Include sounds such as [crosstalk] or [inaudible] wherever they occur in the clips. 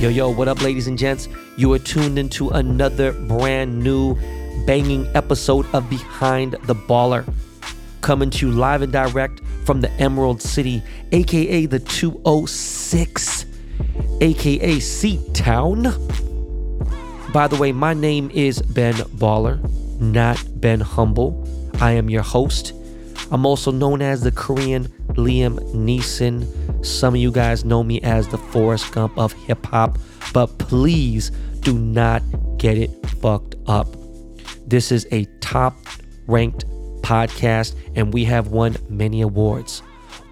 Yo, yo, what up, ladies and gents? You are tuned into another brand new banging episode of Behind the Baller. Coming to you live and direct from the Emerald City, aka the 206, aka Seat Town. By the way, my name is Ben Baller, not Ben Humble. I am your host. I'm also known as the Korean Liam Neeson. Some of you guys know me as the Forrest Gump of hip hop, but please do not get it fucked up. This is a top ranked podcast, and we have won many awards.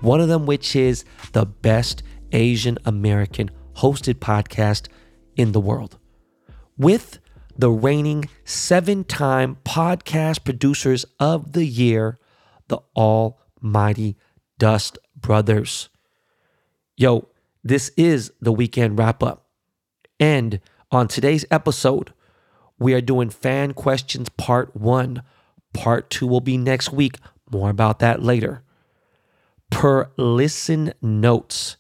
One of them, which is the best Asian American hosted podcast in the world. With the reigning seven time podcast producers of the year, the Almighty Dust Brothers. Yo, this is the weekend wrap up. And on today's episode, we are doing fan questions part one. Part two will be next week. More about that later. Per Listen Notes,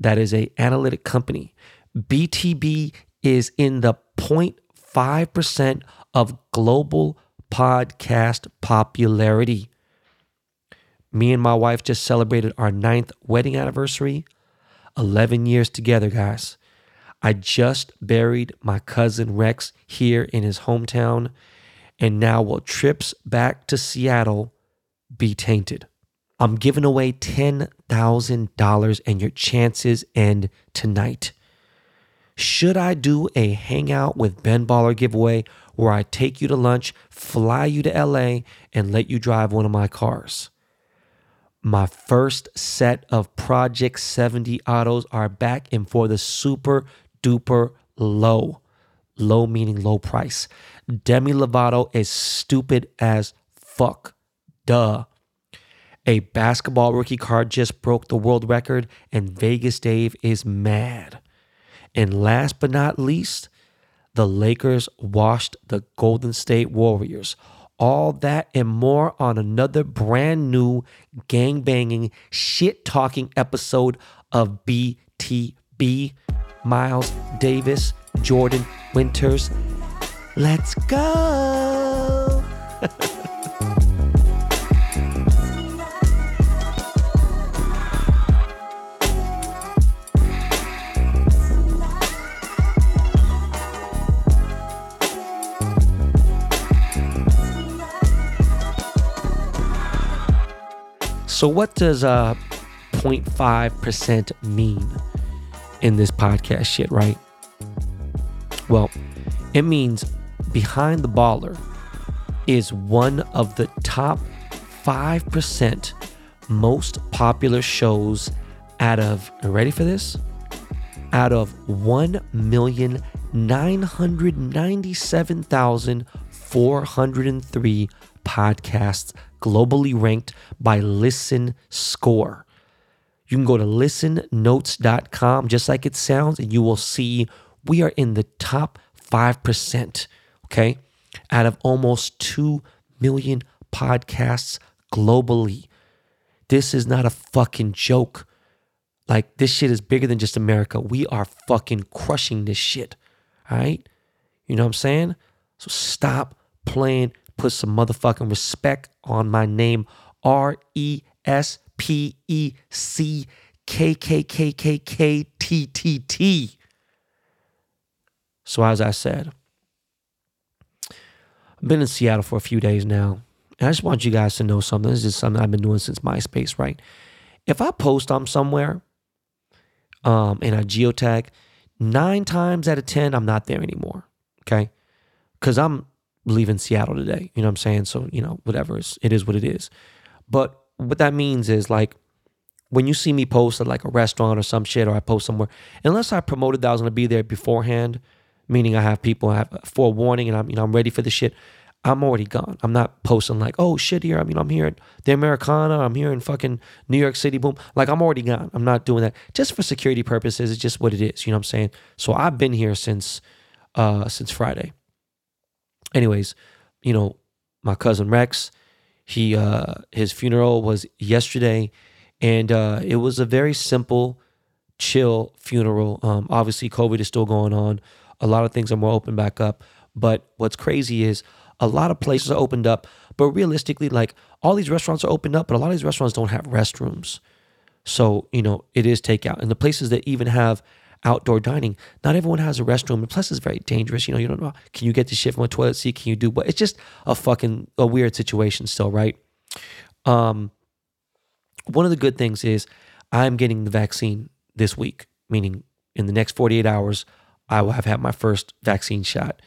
that is a analytic company. BTB is in the 0.5% of global podcast popularity. Me and my wife just celebrated our ninth wedding anniversary. 11 years together, guys. I just buried my cousin Rex here in his hometown, and now will trips back to Seattle be tainted? I'm giving away $10,000 and your chances end tonight. Should I do a hangout with Ben Baller giveaway where I take you to lunch, fly you to LA, and let you drive one of my cars? My first set of Project 70 autos are back and for the super duper low. Low meaning low price. Demi Lovato is stupid as fuck. Duh. A basketball rookie card just broke the world record, and Vegas Dave is mad. And last but not least, the Lakers washed the Golden State Warriors. All that and more on another brand new gang banging, shit talking episode of BTB. Miles Davis, Jordan Winters. Let's go. [laughs] So, what does uh, 0.5% mean in this podcast shit, right? Well, it means Behind the Baller is one of the top 5% most popular shows out of, ready for this? Out of 1,997,403 podcasts globally ranked by Listen Score. You can go to listennotes.com, just like it sounds, and you will see we are in the top 5%, okay, out of almost 2 million podcasts globally. This is not a fucking joke. Like, this shit is bigger than just America. We are fucking crushing this shit, all right? You know what I'm saying? So stop playing put some motherfucking respect on my name. R E S P E C K K K K K T T T. So, as I said, I've been in Seattle for a few days now. And I just want you guys to know something. This is something I've been doing since MySpace, right? If I post I'm somewhere um, and I geotag, nine times out of 10, I'm not there anymore. Okay. Because I'm leaving Seattle today. You know what I'm saying? So, you know, whatever. It's, it is what it is. But what that means is like when you see me post at like a restaurant or some shit, or I post somewhere, unless I promoted that I was going to be there beforehand, meaning I have people, I have forewarning and I'm, you know, I'm ready for the shit. I'm already gone. I'm not posting like, oh shit, here. I mean, I'm here at the Americana. I'm here in fucking New York City. Boom. Like, I'm already gone. I'm not doing that just for security purposes. It's just what it is. You know what I'm saying? So I've been here since, uh, since Friday anyways, you know, my cousin Rex, he uh his funeral was yesterday and uh it was a very simple chill funeral. Um, obviously, COVID is still going on. A lot of things are more open back up. But what's crazy is a lot of places are opened up. But realistically, like all these restaurants are opened up, but a lot of these restaurants don't have restrooms. So, you know, it is takeout. And the places that even have outdoor dining, not everyone has a restroom. And plus, it's very dangerous. You know, you don't know, can you get the shit from a toilet seat? Can you do what? It's just a fucking a weird situation still, right? Um, one of the good things is I'm getting the vaccine this week, meaning in the next 48 hours, I will have had my first vaccine shot.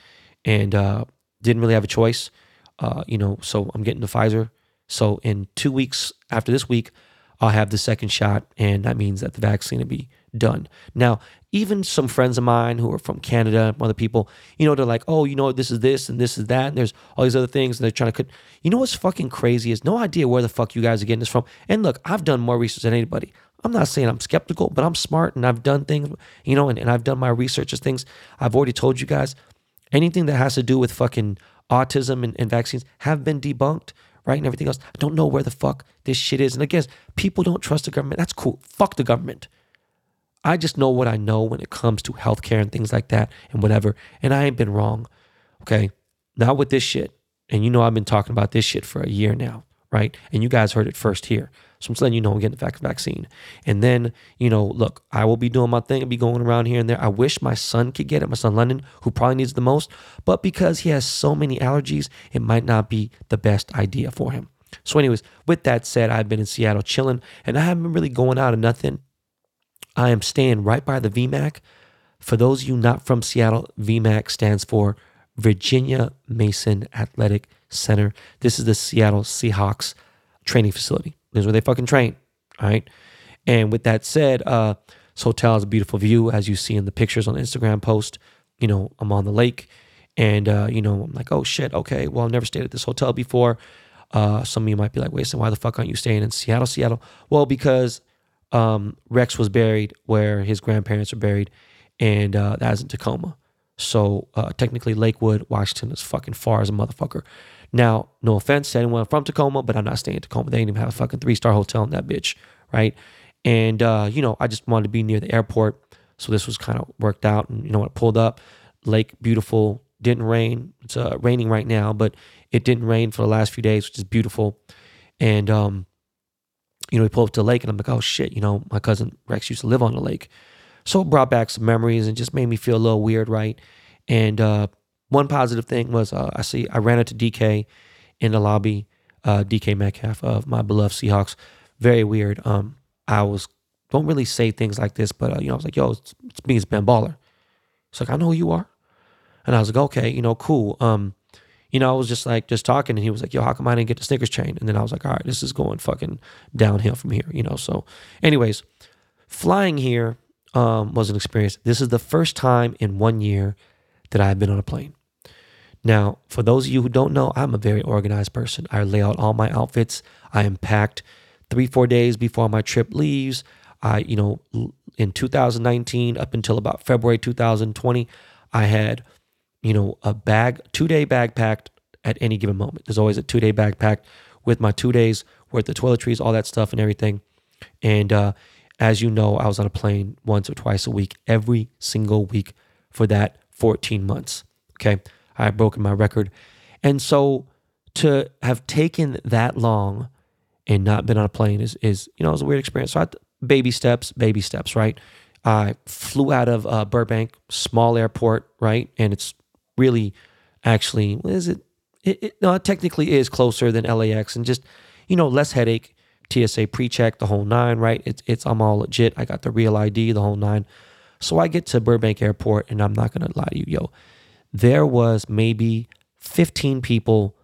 And uh, didn't really have a choice, uh, you know, so I'm getting the Pfizer. So in two weeks after this week, I'll have the second shot, and that means that the vaccine will be done. Now, even some friends of mine who are from Canada, other people, you know, they're like, oh, you know, this is this and this is that, and there's all these other things, and they're trying to cut. You know what's fucking crazy is no idea where the fuck you guys are getting this from. And look, I've done more research than anybody. I'm not saying I'm skeptical, but I'm smart and I've done things, you know, and, and I've done my research as things. I've already told you guys anything that has to do with fucking autism and, and vaccines have been debunked right? And everything else. I don't know where the fuck this shit is. And again, people don't trust the government. That's cool. Fuck the government. I just know what I know when it comes to healthcare and things like that and whatever. And I ain't been wrong. Okay. Not with this shit. And you know, I've been talking about this shit for a year now, right? And you guys heard it first here. So I'm just letting you know I'm getting the vaccine. And then, you know, look, I will be doing my thing and be going around here and there. I wish my son could get it, my son London, who probably needs the most. But because he has so many allergies, it might not be the best idea for him. So, anyways, with that said, I've been in Seattle chilling and I haven't been really going out of nothing. I am staying right by the VMAC. For those of you not from Seattle, VMAC stands for Virginia Mason Athletic Center. This is the Seattle Seahawks training facility. This is where they fucking train. All right. And with that said, uh, this hotel has a beautiful view, as you see in the pictures on the Instagram post. You know, I'm on the lake, and uh, you know, I'm like, oh shit, okay. Well, I've never stayed at this hotel before. Uh, some of you might be like, wait, so why the fuck aren't you staying in Seattle, Seattle? Well, because um, Rex was buried where his grandparents are buried, and uh, that's in Tacoma. So uh, technically, Lakewood, Washington is fucking far as a motherfucker. Now, no offense to anyone from Tacoma, but I'm not staying in Tacoma. They didn't even have a fucking three star hotel in that bitch, right? And uh, you know, I just wanted to be near the airport, so this was kind of worked out. And you know, when I pulled up, lake beautiful, didn't rain. It's uh, raining right now, but it didn't rain for the last few days, which is beautiful. And um, you know, we pulled up to the lake, and I'm like, oh shit, you know, my cousin Rex used to live on the lake, so it brought back some memories and just made me feel a little weird, right? And uh, one positive thing was uh, I see I ran into DK in the lobby, uh, DK Metcalf of my beloved Seahawks. Very weird. Um, I was don't really say things like this, but uh, you know I was like, "Yo, it's, it's me, it's Ben Baller." It's like I know who you are, and I was like, "Okay, you know, cool." Um, you know, I was just like just talking, and he was like, "Yo, how come I didn't get the Snickers chain?" And then I was like, "All right, this is going fucking downhill from here," you know. So, anyways, flying here um, was an experience. This is the first time in one year that I have been on a plane. Now, for those of you who don't know, I'm a very organized person. I lay out all my outfits. I am packed three, four days before my trip leaves. I, you know, in 2019 up until about February 2020, I had, you know, a bag, two day bag packed at any given moment. There's always a two day bag packed with my two days worth of toiletries, all that stuff and everything. And uh, as you know, I was on a plane once or twice a week, every single week for that 14 months. Okay. I had broken my record. And so to have taken that long and not been on a plane is, is you know, it was a weird experience. So I, baby steps, baby steps, right? I flew out of uh, Burbank, small airport, right? And it's really actually, is it? It, it, no, it technically is closer than LAX and just, you know, less headache. TSA pre-check, the whole nine, right? It's, it's, I'm all legit. I got the real ID, the whole nine. So I get to Burbank Airport, and I'm not gonna lie to you, yo there was maybe 15 people,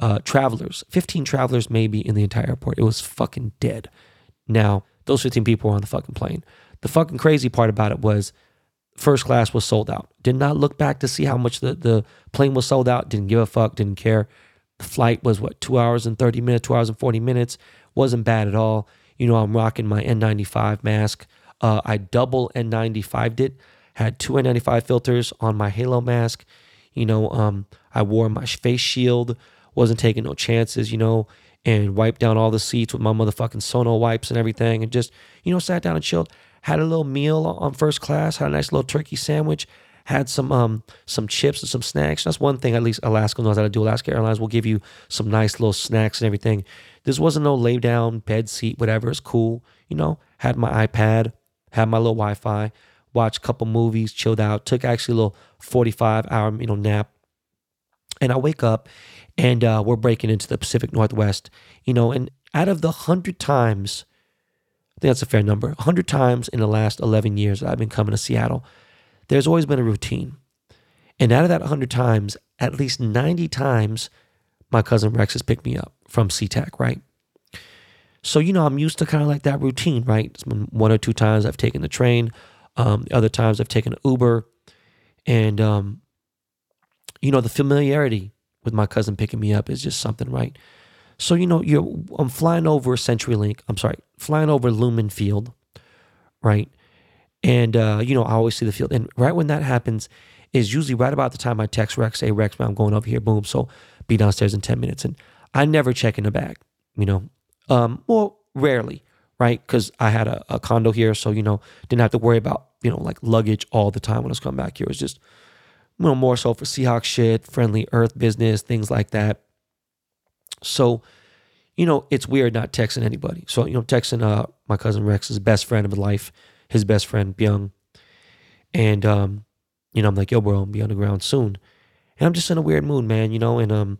uh, travelers, 15 travelers maybe in the entire airport. It was fucking dead. Now, those 15 people were on the fucking plane. The fucking crazy part about it was first class was sold out. Did not look back to see how much the, the plane was sold out. Didn't give a fuck, didn't care. The flight was what, two hours and 30 minutes, two hours and 40 minutes. Wasn't bad at all. You know, I'm rocking my N95 mask. Uh, I double N95'd it had two N95 filters on my Halo mask. You know, um, I wore my face shield, wasn't taking no chances, you know, and wiped down all the seats with my motherfucking Sono wipes and everything, and just, you know, sat down and chilled. Had a little meal on first class, had a nice little turkey sandwich, had some um some chips and some snacks. That's one thing at least Alaska knows how to do. Alaska Airlines will give you some nice little snacks and everything. This wasn't no lay down bed seat, whatever. It's cool, you know. Had my iPad, had my little Wi-Fi, watched a couple movies, chilled out. Took actually a little forty-five hour you know nap, and I wake up, and uh, we're breaking into the Pacific Northwest, you know. And out of the hundred times, I think that's a fair number. hundred times in the last eleven years that I've been coming to Seattle there's always been a routine. And out of that 100 times, at least 90 times, my cousin Rex has picked me up from SeaTac, right? So, you know, I'm used to kind of like that routine, right? It's been one or two times I've taken the train. Um, the other times I've taken Uber. And, um, you know, the familiarity with my cousin picking me up is just something, right? So, you know, you're, I'm flying over CenturyLink. I'm sorry, flying over Lumen Field, right? And, uh, you know, I always see the field. And right when that happens is usually right about the time I text Rex, say, Rex, man, I'm going over here. Boom. So be downstairs in 10 minutes. And I never check in the bag, you know, um, well, rarely, right? Because I had a, a, condo here. So, you know, didn't have to worry about, you know, like luggage all the time when I was coming back here. It was just, you know, more so for Seahawk shit, friendly earth business, things like that. So, you know, it's weird not texting anybody. So, you know, texting uh, my cousin Rex's best friend of life his best friend Byung. And um, you know, I'm like, yo, bro, I'll be on the ground soon. And I'm just in a weird mood, man, you know, and um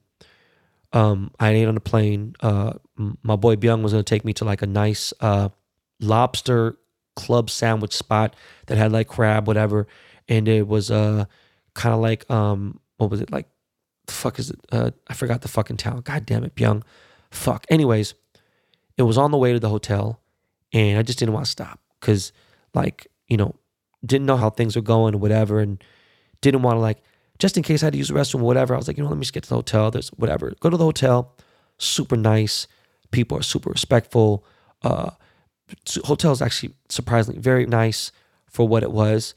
um I ate on the plane. Uh my boy Byung was gonna take me to like a nice uh lobster club sandwich spot that had like crab, whatever. And it was uh kind of like um what was it like the fuck is it? Uh I forgot the fucking town. God damn it, Byung. Fuck. Anyways, it was on the way to the hotel and I just didn't want to stop because like, you know, didn't know how things were going or whatever, and didn't want to like, just in case I had to use the restroom or whatever, I was like, you know, let me just get to the hotel. There's whatever. Go to the hotel, super nice. People are super respectful. Uh, hotel is actually surprisingly very nice for what it was.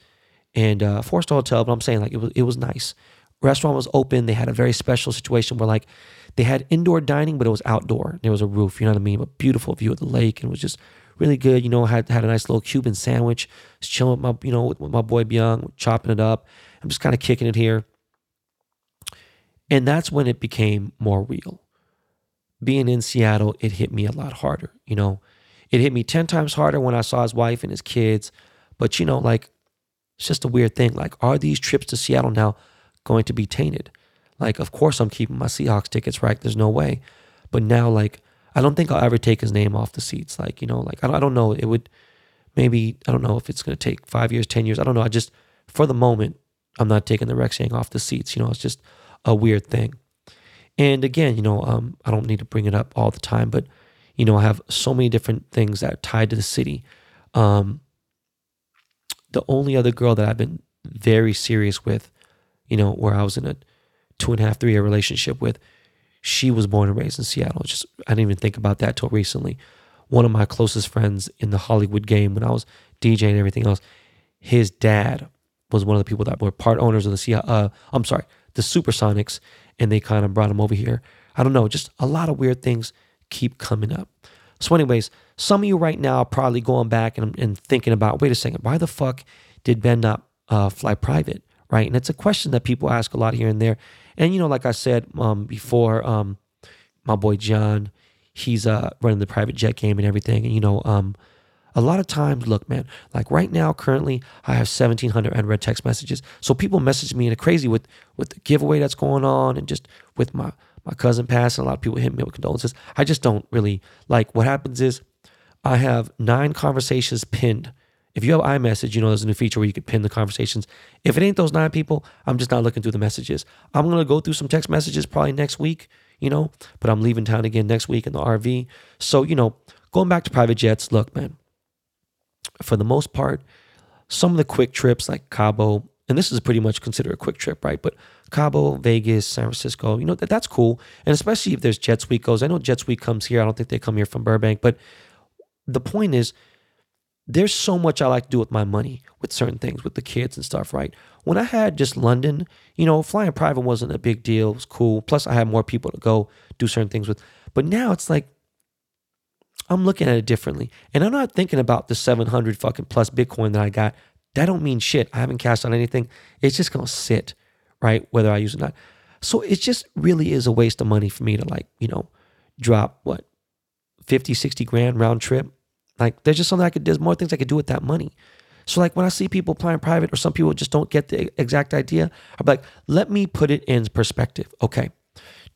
And uh, four star hotel, but I'm saying like it was it was nice. Restaurant was open. They had a very special situation where like they had indoor dining, but it was outdoor. There was a roof, you know what I mean? A beautiful view of the lake, and it was just really good. You know, had had a nice little Cuban sandwich, just chilling with my, you know, with, with my boy Byung, chopping it up. I'm just kind of kicking it here. And that's when it became more real. Being in Seattle, it hit me a lot harder. You know, it hit me 10 times harder when I saw his wife and his kids. But, you know, like, it's just a weird thing. Like, are these trips to Seattle now going to be tainted? Like, of course, I'm keeping my Seahawks tickets, right? There's no way. But now, like, I don't think I'll ever take his name off the seats. Like, you know, like, I don't, know. It would maybe, I don't know if it's going to take five years, 10 years. I don't know. I just, for the moment, I'm not taking the Rex Yang off the seats. You know, it's just a weird thing. And again, you know, um, I don't need to bring it up all the time, but, you know, I have so many different things that are tied to the city. Um, the only other girl that I've been very serious with, you know, where I was in a two and a half, three year relationship with, she was born and raised in Seattle. Just I didn't even think about that till recently. One of my closest friends in the Hollywood game when I was DJing and everything else, his dad was one of the people that were part owners of the Seattle. Uh, I'm sorry, the Supersonics, and they kind of brought him over here. I don't know, just a lot of weird things keep coming up. So, anyways, some of you right now are probably going back and, and thinking about, wait a second, why the fuck did Ben not uh, fly private? Right, and it's a question that people ask a lot here and there. And you know, like I said um, before, um, my boy John, he's uh, running the private jet game and everything. And you know, um, a lot of times, look, man, like right now, currently, I have 1,700 unread text messages. So people message me in a crazy with with the giveaway that's going on, and just with my my cousin passing. A lot of people hit me with condolences. I just don't really like. What happens is, I have nine conversations pinned if you have iMessage, you know there's a new feature where you can pin the conversations. If it ain't those nine people, I'm just not looking through the messages. I'm gonna go through some text messages probably next week, you know, but I'm leaving town again next week in the RV. So, you know, going back to private jets, look, man, for the most part, some of the quick trips like Cabo, and this is pretty much considered a quick trip, right? But Cabo, Vegas, San Francisco, you know, that, that's cool. And especially if there's Jet Suite goes. I know Jet Suite comes here. I don't think they come here from Burbank, but the point is, there's so much I like to do with my money with certain things with the kids and stuff, right? When I had just London, you know, flying private wasn't a big deal. It was cool. Plus, I had more people to go do certain things with. But now it's like, I'm looking at it differently. And I'm not thinking about the 700 fucking plus Bitcoin that I got. That don't mean shit. I haven't cashed on anything. It's just to sit, right? Whether I use it or not. So it just really is a waste of money for me to like, you know, drop what, 50, 60 grand round trip. Like there's just something I could, there's more things I could do with that money. So like when I see people applying private or some people just don't get the exact idea, I'm like, let me put it in perspective. Okay.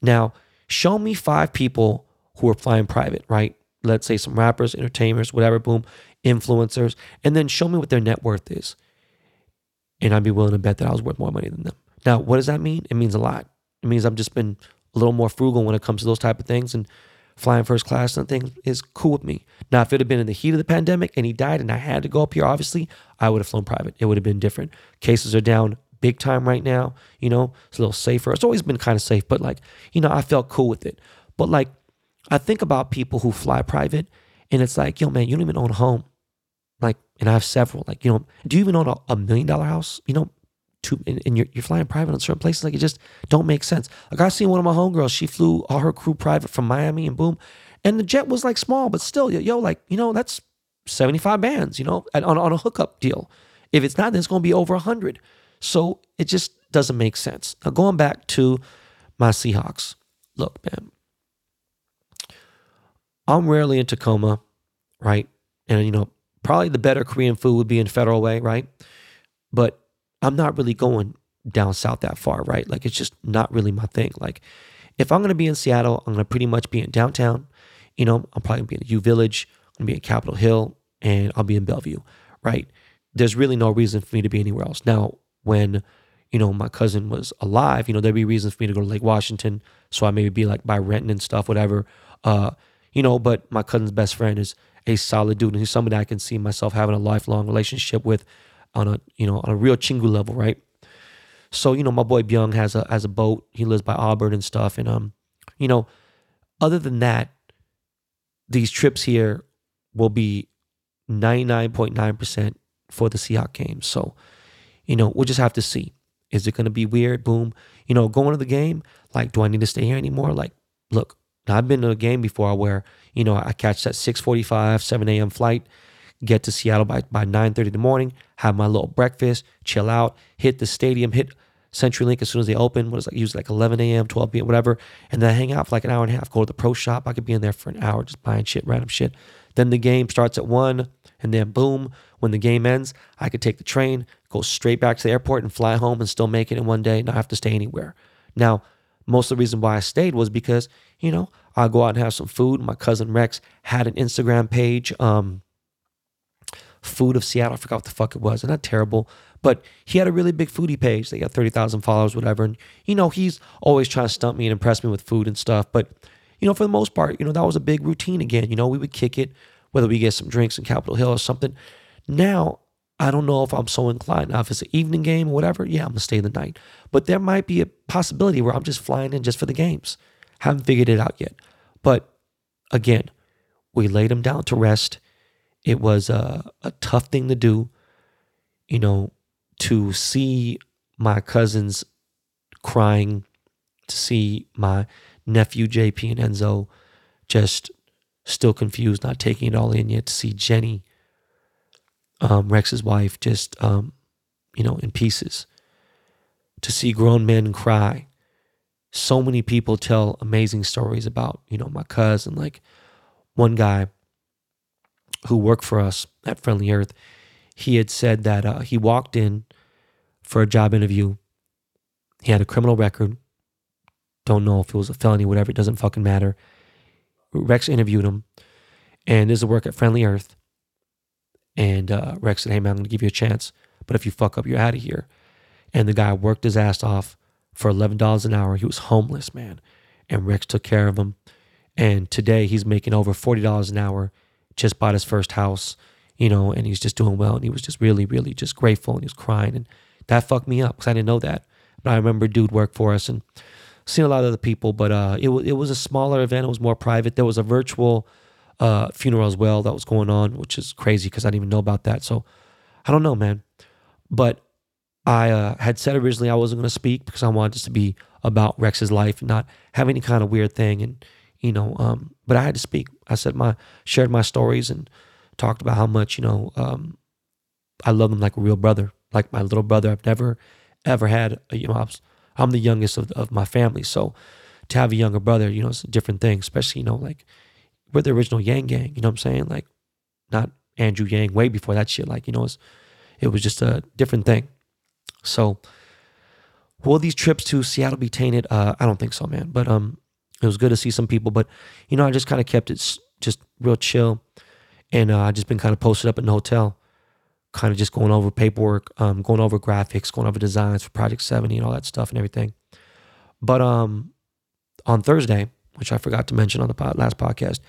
Now show me five people who are flying private, right? Let's say some rappers, entertainers, whatever, boom, influencers, and then show me what their net worth is. And I'd be willing to bet that I was worth more money than them. Now, what does that mean? It means a lot. It means I've just been a little more frugal when it comes to those type of things and flying first class and things is cool with me. Now, if it had been in the heat of the pandemic and he died and I had to go up here, obviously, I would have flown private. It would have been different. Cases are down big time right now. You know, it's a little safer. It's always been kind of safe, but like, you know, I felt cool with it. But like, I think about people who fly private and it's like, yo, man, you don't even own a home. Like, and I have several. Like, you know, do you even own a, a million dollar house? You know, and, and you're, you're flying private on certain places. Like, it just don't make sense. Like, I seen one of my homegirls, she flew all her crew private from Miami and boom. And the jet was like small, but still, yo, like, you know, that's 75 bands, you know, on, on a hookup deal. If it's not, then it's going to be over 100. So it just doesn't make sense. Now, going back to my Seahawks, look, man, I'm rarely in Tacoma, right? And, you know, probably the better Korean food would be in Federal Way, right? But I'm not really going down south that far, right? Like, it's just not really my thing. Like, if I'm to be in Seattle, I'm to pretty much be in downtown. You know, I'm probably to be in U Village, I'm to be in Capitol Hill, and I'll be in Bellevue, right? There's really no reason for me to be anywhere else. Now, when you know my cousin was alive, you know there'd be reasons for me to go to Lake Washington, so I maybe be like by Renton and stuff, whatever. Uh, you know, but my cousin's best friend is a solid dude, and he's somebody I can see myself having a lifelong relationship with, on a you know on a real chingu level, right? So you know, my boy Byung has a has a boat. He lives by Auburn and stuff, and um, you know, other than that, these trips here will be ninety nine point nine percent for the Seahawks games. So you know, we'll just have to see. Is it going to be weird? Boom. You know, going to the game, like, do I need to stay here anymore? Like, look, I've been to a game before where, you know, I catch that 645, 7 a.m. flight, get to Seattle by, by 9.30 in the morning, have my little breakfast, chill out, hit the stadium, hit CenturyLink as soon as they open. What is like, usually like 11 a.m., 12 p.m., whatever. And then I hang out for like an hour and a half, go to the pro shop. I could be in there for an hour just buying shit, random shit. Then the game starts at 1, and then boom, when the game ends, I could take the train, go straight back to the airport and fly home and still make it in one day, not have to stay anywhere. Now, most of the reason why I stayed was because, you know, I'll go out and have some food. My cousin Rex had an Instagram page, um, Food of Seattle. I forgot what the fuck it was. And not terrible, but he had a really big foodie page. They got 30,000 followers, whatever. And, you know, he's always trying to stump me and impress me with food and stuff. But, you know, for the most part, you know, that was a big routine again. You know, we would kick it, whether we get some drinks in Capitol Hill or something. Now, I don't know if I'm so inclined. Now, if it's an evening game or whatever, yeah, I'm gonna stay the night. But there might be a possibility where I'm just flying in just for the games. Haven't figured it out yet. But again, we laid him down to rest. It was a, a tough thing to do, you know, to see my cousins crying, to see my nephew JP and Enzo just still confused, not taking it all in yet, to see Jenny um, Rex's wife just, um, you know, in pieces. To see grown men cry. So many people tell amazing stories about, you know, my cousin. Like one guy who worked for us at Friendly Earth, he had said that uh, he walked in for a job interview. He had a criminal record. Don't know if it was a felony, whatever. It doesn't fucking matter. Rex interviewed him, and this is work at Friendly Earth. And uh, Rex said, Hey, man, I'm to give you a chance. But if you fuck up, you're out of here. And the guy worked his ass off for $11 an hour. He was homeless, man. And Rex took care of him. And today he's making over $40 an hour, just bought his first house, you know, and he's just doing well. And he was just really, really just grateful and he was crying. And that fucked me up because I didn't know that. But I remember dude worked for us and seen a lot of other people, but uh, it, it was a smaller event. It was more private. There was a virtual uh, funeral as well that was going on, which is crazy because I didn't even know about that. So I don't know, man. But I uh, had said originally I wasn't going to speak because I wanted this to be about Rex's life and not have any kind of weird thing. And, you know. Um, but I had to speak. I said my shared my stories and talked about how much you know um, I love them like a real brother, like my little brother. I've never ever had. A, you know, I was, I'm the youngest of of my family, so to have a younger brother, you know, it's a different thing. Especially you know like we're the original Yang Gang. You know what I'm saying? Like not Andrew Yang way before that shit. Like you know, it was just a different thing. So will these trips to Seattle be tainted? Uh, I don't think so, man. But um, it was good to see some people. But you know, I just kind of kept it just real chill, and uh, I just been kind of posted up in the hotel, kind of just going over paperwork, um, going over graphics, going over designs for Project 70 and all that stuff and everything. But um, on Thursday, which I forgot to mention on the last podcast,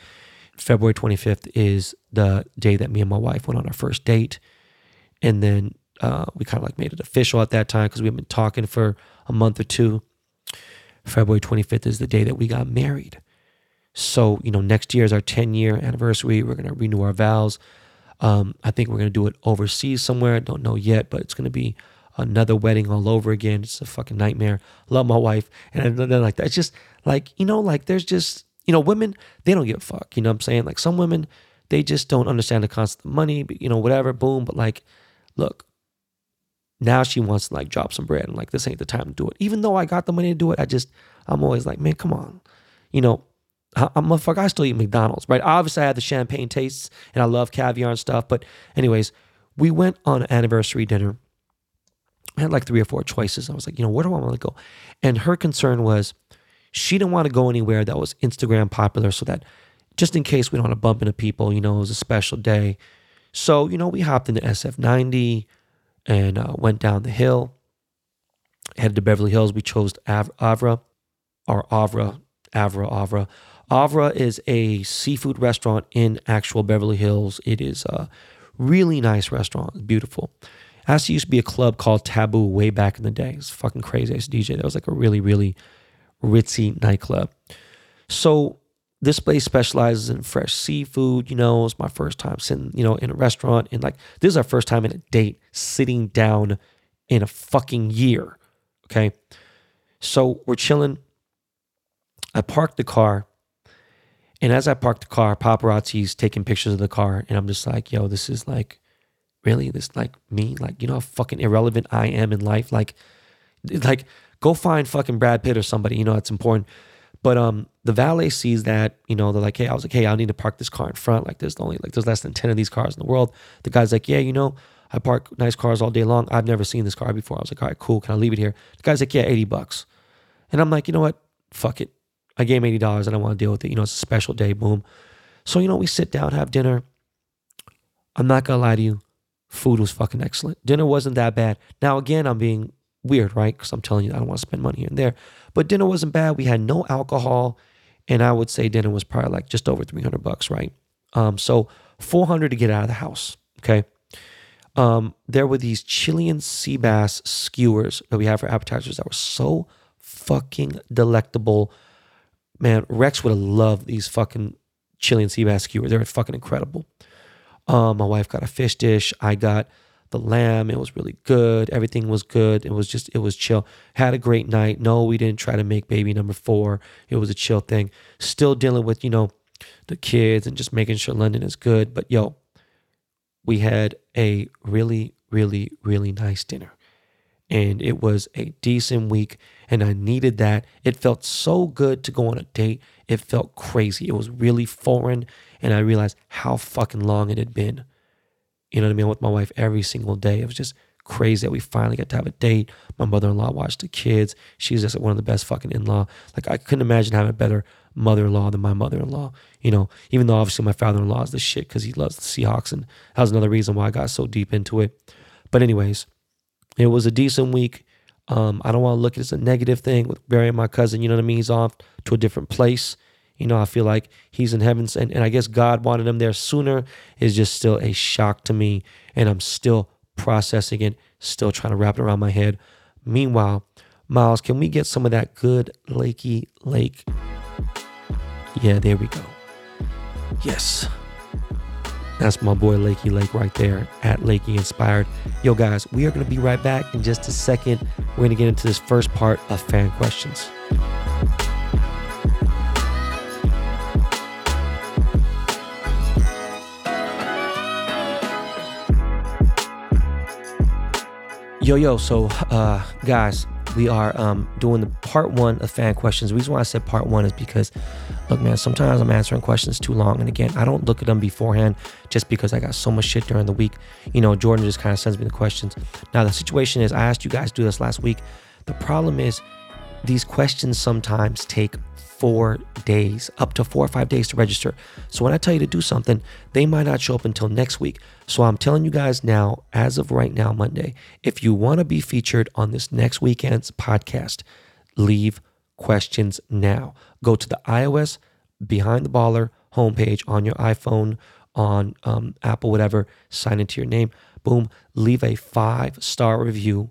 February 25th is the day that me and my wife went on our first date. And then uh, we kind of like made it official at that time because we've been talking for a month or two. February 25th is the day that we got married. So, you know, next year is our 10 year anniversary. We're going to renew our vows. Um, I think we're going to do it overseas somewhere. I don't know yet, but it's going to be another wedding all over again. It's a fucking nightmare. Love my wife. And then like that. It's just like, you know, like there's just, you know, women, they don't give a fuck. You know what I'm saying? Like some women, they just don't understand the concept of money, you know, whatever, boom. But like, look, now she wants to like drop some bread and like this ain't the time to do it. Even though I got the money to do it, I just I'm always like, man, come on. You know, I'm a fuck. I still eat McDonald's, right? Obviously, I had the champagne tastes and I love caviar and stuff. But anyways, we went on an anniversary dinner. I had like three or four choices. I was like, you know, where do I want to go? And her concern was she didn't want to go anywhere that was Instagram popular, so that just in case we don't want to bump into people, you know, it was a special day. So you know, we hopped into SF90 and uh, went down the hill, headed to Beverly Hills. We chose Av- Avra, or Avra, Avra, Avra. Avra is a seafood restaurant in actual Beverly Hills. It is a really nice restaurant. Beautiful. Actually, used to be a club called Taboo way back in the day. It's fucking crazy. I used to DJ. That was like a really, really ritzy nightclub. So this place specializes in fresh seafood. You know, it's my first time sitting, you know, in a restaurant. And like, this is our first time in a date sitting down in a fucking year. Okay. So we're chilling. I parked the car. And as I parked the car, paparazzi's taking pictures of the car. And I'm just like, yo, this is like, really? This like me? Like, you know how fucking irrelevant I am in life? Like, like, go find fucking Brad Pitt or somebody, you know, that's important. But um, the valet sees that, you know, they're like, hey, I was like, hey, I need to park this car in front. Like, there's only like there's less than ten of these cars in the world. The guy's like, yeah, you know, I park nice cars all day long. I've never seen this car before. I was like, all right, cool. Can I leave it here? The guy's like, yeah, eighty bucks. And I'm like, you know what? Fuck it. I gave him eighty dollars. I don't want to deal with it. You know, it's a special day. Boom. So you know, we sit down, have dinner. I'm not gonna lie to you, food was fucking excellent. Dinner wasn't that bad. Now again, I'm being weird, right? Because I'm telling you, I don't want to spend money here and there. But dinner wasn't bad. We had no alcohol, and I would say dinner was probably like just over 300 bucks, right? Um, so 400 to get out of the house. Okay. Um, there were these Chilean sea bass skewers that we have for appetizers that were so fucking delectable. Man, Rex would have loved these fucking Chilean sea bass skewers. They were fucking incredible. Um, my wife got a fish dish. I got the lamb. It was really good. Everything was good. It was just, it was chill. Had a great night. No, we didn't try to make baby number four. It was a chill thing. Still dealing with, you know, the kids and just making sure London is good. But yo, we had a really, really, really nice dinner. And it was a decent week. And I needed that. It felt so good to go on a date. It felt crazy. It was really foreign. And I realized how fucking long it had been you know what I mean? With my wife every single day. It was just crazy that we finally got to have a date. My mother in law watched the kids. She's just one of the best fucking in law. Like I couldn't imagine having a better mother in law than my mother in law. You know, even though obviously my father in law is the shit because he loves the Seahawks, and that was another reason why I got so deep into it. But anyways, it was a decent week. Um, I don't want to look at it as a negative thing with burying my cousin. You know what I mean? He's off to a different place. You know, I feel like he's in heaven, and, and I guess God wanted him there sooner is just still a shock to me. And I'm still processing it, still trying to wrap it around my head. Meanwhile, Miles, can we get some of that good Lakey Lake? Yeah, there we go. Yes. That's my boy Lakey Lake right there at Lakey Inspired. Yo, guys, we are going to be right back in just a second. We're going to get into this first part of fan questions. Yo, yo, so uh, guys, we are um, doing the part one of fan questions. The reason why I said part one is because, look, man, sometimes I'm answering questions too long. And again, I don't look at them beforehand just because I got so much shit during the week. You know, Jordan just kind of sends me the questions. Now, the situation is, I asked you guys to do this last week. The problem is, these questions sometimes take four days, up to four or five days to register. So when I tell you to do something, they might not show up until next week. So I'm telling you guys now, as of right now, Monday, if you want to be featured on this next weekend's podcast, leave questions now. Go to the iOS Behind the Baller homepage on your iPhone, on um, Apple, whatever, sign into your name. Boom, leave a five star review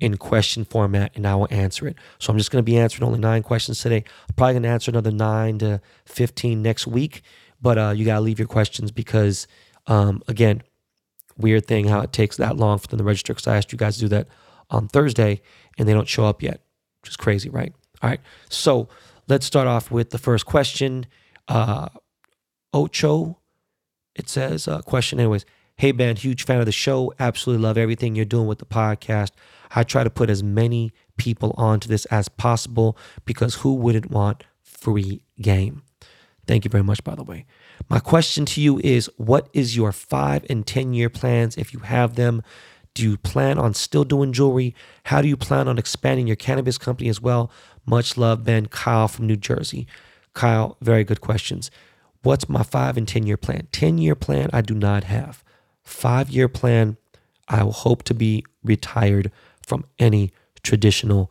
in question format and I will answer it. So I'm just going to be answering only nine questions today. I'm probably going to answer another nine to 15 next week, but uh, you got to leave your questions because, um, again, weird thing how it takes that long for them to register because I asked you guys to do that on Thursday and they don't show up yet, which is crazy, right? All right. So let's start off with the first question. Uh, Ocho, it says, uh, question, anyways. Hey, Ben, huge fan of the show. Absolutely love everything you're doing with the podcast. I try to put as many people onto this as possible because who wouldn't want free game? Thank you very much, by the way. My question to you is what is your five and 10 year plans if you have them? Do you plan on still doing jewelry? How do you plan on expanding your cannabis company as well? Much love, Ben. Kyle from New Jersey. Kyle, very good questions. What's my five and 10 year plan? 10 year plan, I do not have five year plan, I will hope to be retired from any traditional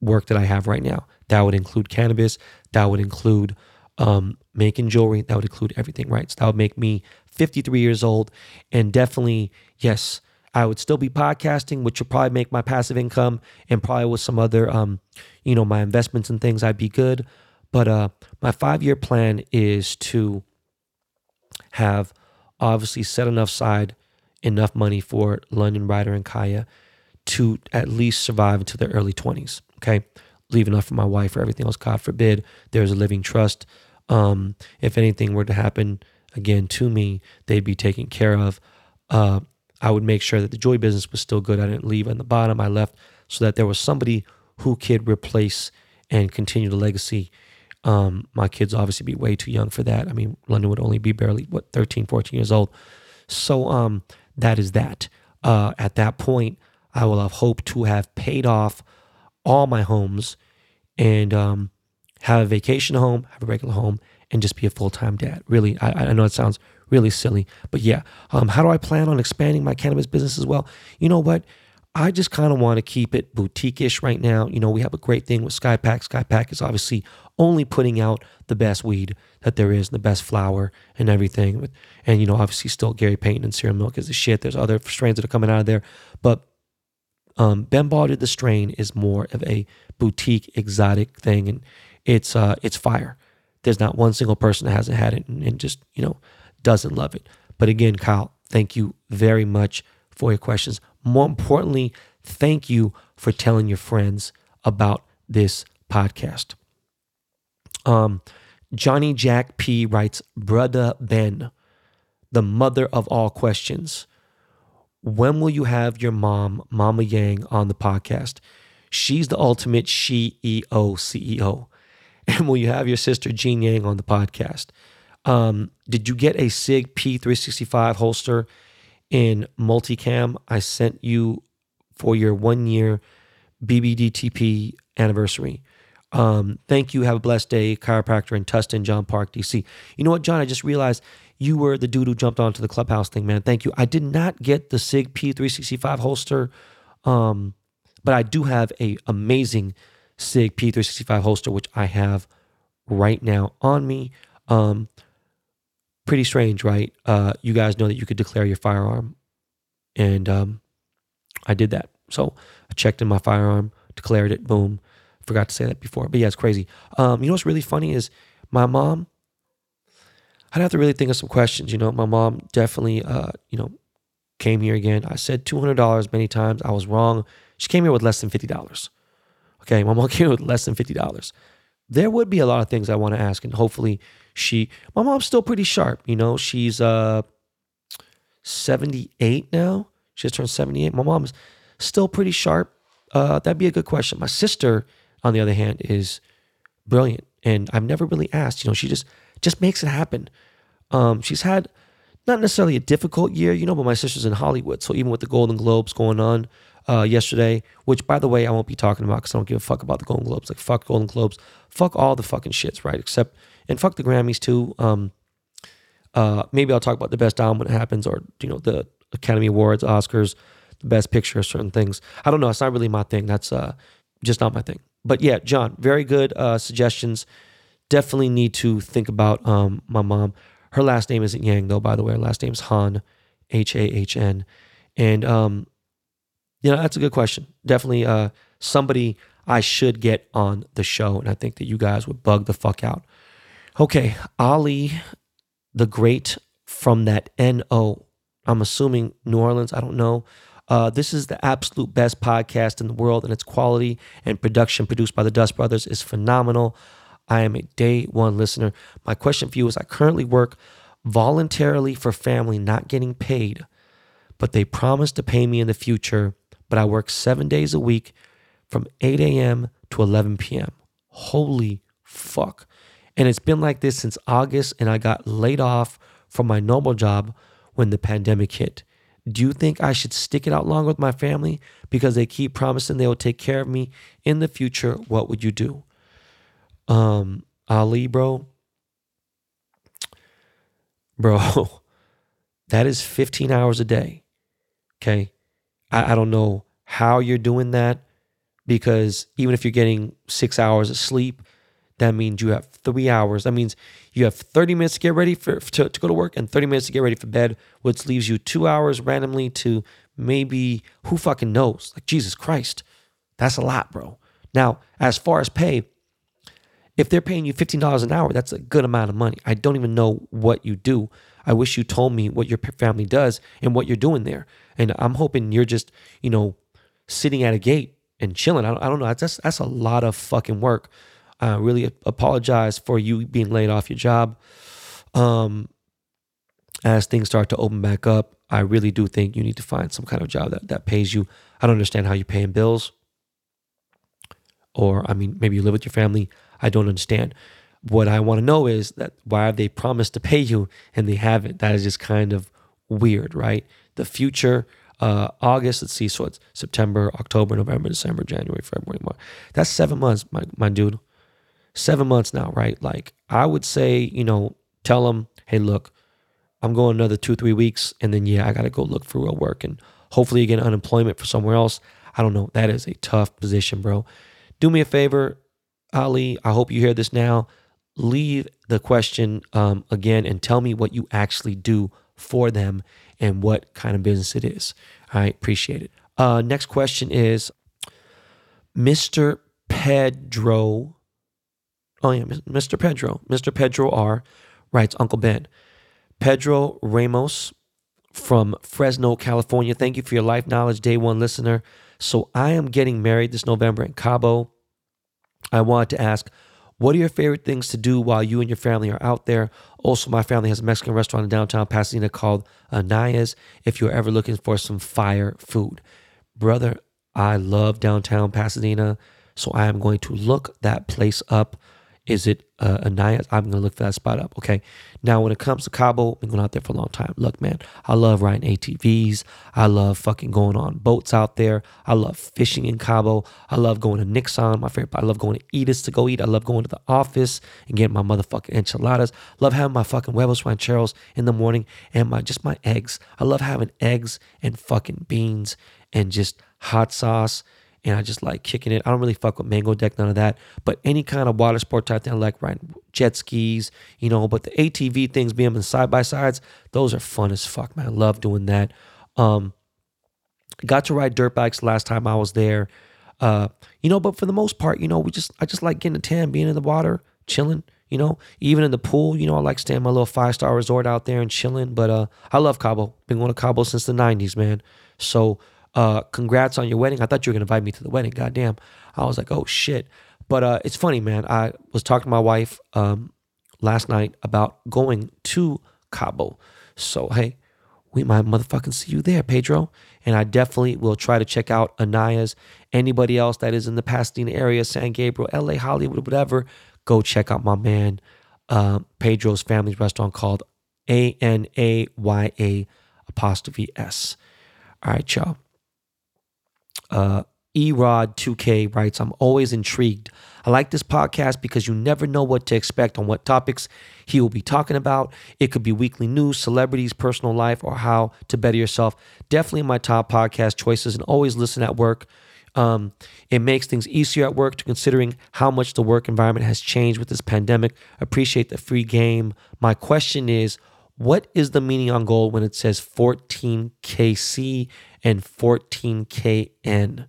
work that I have right now. That would include cannabis, that would include um, making jewelry, that would include everything, right? So that would make me 53 years old. And definitely, yes, I would still be podcasting, which would probably make my passive income and probably with some other, um, you know, my investments and things, I'd be good. But uh, my five year plan is to have obviously set enough side enough money for London Rider and Kaya to at least survive into their early 20s. Okay. Leave enough for my wife or everything else. God forbid there's a living trust. Um, if anything were to happen again to me, they'd be taken care of. Uh, I would make sure that the joy business was still good. I didn't leave on the bottom. I left so that there was somebody who could replace and continue the legacy um, my kids obviously be way too young for that. I mean, London would only be barely, what, 13, 14 years old. So um, that is that. Uh, at that point, I will have hoped to have paid off all my homes and um, have a vacation home, have a regular home, and just be a full time dad. Really, I, I know it sounds really silly, but yeah. Um, how do I plan on expanding my cannabis business as well? You know what? I just kind of want to keep it boutique-ish right now. You know, we have a great thing with Skypack. Skypack is obviously only putting out the best weed that there is, the best flower and everything. And you know, obviously, still Gary Payton and Serum Milk is the shit. There's other strains that are coming out of there, but um, Ben Baller the strain is more of a boutique, exotic thing, and it's uh, it's fire. There's not one single person that hasn't had it and, and just you know doesn't love it. But again, Kyle, thank you very much for your questions. More importantly, thank you for telling your friends about this podcast. Um, Johnny Jack P writes, Brother Ben, the mother of all questions. When will you have your mom, Mama Yang, on the podcast? She's the ultimate CEO CEO. [laughs] And will you have your sister Jean Yang on the podcast? Um, did you get a SIG P365 holster in multicam I sent you for your one year BBDTP anniversary. Um, thank you. Have a blessed day. Chiropractor in Tustin, John Park, DC. You know what, John? I just realized you were the dude who jumped onto the clubhouse thing, man. Thank you. I did not get the SIG P365 holster, um, but I do have a amazing SIG P365 holster, which I have right now on me. Um, pretty strange, right? Uh, you guys know that you could declare your firearm, and um, I did that. So I checked in my firearm, declared it. Boom. Forgot to say that before, but yeah, it's crazy. Um, you know what's really funny is my mom. I'd have to really think of some questions. You know, my mom definitely, uh, you know, came here again. I said two hundred dollars many times. I was wrong. She came here with less than fifty dollars. Okay, my mom [laughs] came here with less than fifty dollars. There would be a lot of things I want to ask, and hopefully she my mom's still pretty sharp, you know. She's uh 78 now. She just turned 78. My mom's still pretty sharp? Uh, that'd be a good question. My sister, on the other hand, is brilliant, and I've never really asked. You know, she just just makes it happen. Um, she's had not necessarily a difficult year, you know, but my sister's in Hollywood, so even with the Golden Globes going on uh, yesterday, which by the way I won't be talking about because I don't give a fuck about the Golden Globes. Like fuck Golden Globes, fuck all the fucking shits, right? Except and fuck the Grammys too. Um, uh, maybe I'll talk about the best album when it happens, or you know the Academy Awards, Oscars, the Best Picture, certain things. I don't know. It's not really my thing. That's uh, just not my thing. But yeah, John, very good uh, suggestions. Definitely need to think about um, my mom. Her last name isn't Yang though, by the way. Her last name's Han, H A H N, and um, you know that's a good question. Definitely uh, somebody I should get on the show, and I think that you guys would bug the fuck out. Okay, Ali, the Great from that N.O. I'm assuming New Orleans. I don't know. Uh, this is the absolute best podcast in the world, and its quality and production produced by the Dust Brothers is phenomenal. I am a day one listener. My question for you is I currently work voluntarily for family not getting paid, but they promise to pay me in the future. But I work seven days a week from 8 a.m. to 11 p.m. Holy fuck. And it's been like this since August, and I got laid off from my normal job when the pandemic hit. Do you think I should stick it out longer with my family because they keep promising they will take care of me in the future? What would you do? Um, Ali, bro. Bro, [laughs] that is 15 hours a day. Okay. I, I don't know how you're doing that because even if you're getting six hours of sleep, that means you have three hours. That means you have 30 minutes to get ready for to, to go to work and 30 minutes to get ready for bed, which leaves you two hours randomly to maybe who fucking knows? Like Jesus Christ. That's a lot, bro. Now, as far as pay, if they're paying you $15 an hour, that's a good amount of money. I don't even know what you do. I wish you told me what your family does and what you're doing there. And I'm hoping you're just, you know, sitting at a gate and chilling. I don't, I don't know. That's, that's a lot of fucking work I really apologize for you being laid off your job. Um, as things start to open back up, I really do think you need to find some kind of job that, that pays you. I don't understand how you're paying bills. Or, I mean, maybe you live with your family. I don't understand. What I want to know is that why have they promised to pay you and they haven't? That is just kind of weird, right? The future, uh, August, let's see, so it's September, October, November, December, January, February, March. That's seven months, my, my dude seven months now, right? Like I would say, you know, tell them, hey, look, I'm going another two, three weeks, and then yeah, I got to go look for real work, and hopefully get unemployment for somewhere else. I don't know. That is a tough position, bro. Do me a favor, Ali. I hope you hear this now. Leave the question um, again and tell me what you actually do for them and what kind of business it is. I appreciate it. Uh, next question is Mr. Pedro Oh, yeah, Mr. Pedro. Mr. Pedro R. writes Uncle Ben. Pedro Ramos from Fresno, California. Thank you for your life knowledge, day one listener. So I am getting married this November in Cabo. I wanted to ask, what are your favorite things to do while you and your family are out there? Also, my family has a Mexican restaurant in downtown Pasadena called Anaya's. If you're ever looking for some fire food, brother, I love downtown Pasadena, so I am going to look that place up. Is it uh, Anaya? I'm gonna look for that spot up. Okay. Now, when it comes to Cabo, been going out there for a long time. Look, man, I love riding ATVs. I love fucking going on boats out there. I love fishing in Cabo. I love going to Nick-San, my favorite. I love going to Edith's to go eat. I love going to the office and getting my motherfucking enchiladas. Love having my fucking huevos rancheros in the morning and my just my eggs. I love having eggs and fucking beans and just hot sauce and I just like kicking it. I don't really fuck with Mango Deck, none of that. But any kind of water sport type thing, I like riding jet skis, you know. But the ATV things, being on side by sides, those are fun as fuck, man. I love doing that. Um, got to ride dirt bikes last time I was there. Uh, you know, but for the most part, you know, we just I just like getting a tan, being in the water, chilling. You know, even in the pool, you know, I like staying in my little five star resort out there and chilling. But uh, I love Cabo. Been going to Cabo since the '90s, man. So uh, congrats on your wedding. I thought you were gonna invite me to the wedding. Goddamn. I was like, oh shit. But uh, it's funny, man. I was talking to my wife um, last night about going to Cabo. So hey, we might motherfucking see you there, Pedro. And I definitely will try to check out Anaya's. Anybody else that is in the Pasadena area, San Gabriel, LA, Hollywood, whatever, go check out my man uh, Pedro's Family's Restaurant called A N A Y A apostrophe S. All right, y'all. Uh, Erod2K writes, I'm always intrigued. I like this podcast because you never know what to expect on what topics he will be talking about. It could be weekly news, celebrities, personal life, or how to better yourself. Definitely my top podcast choices and always listen at work. Um, it makes things easier at work to considering how much the work environment has changed with this pandemic. Appreciate the free game. My question is, what is the meaning on gold when it says 14KC and 14KN?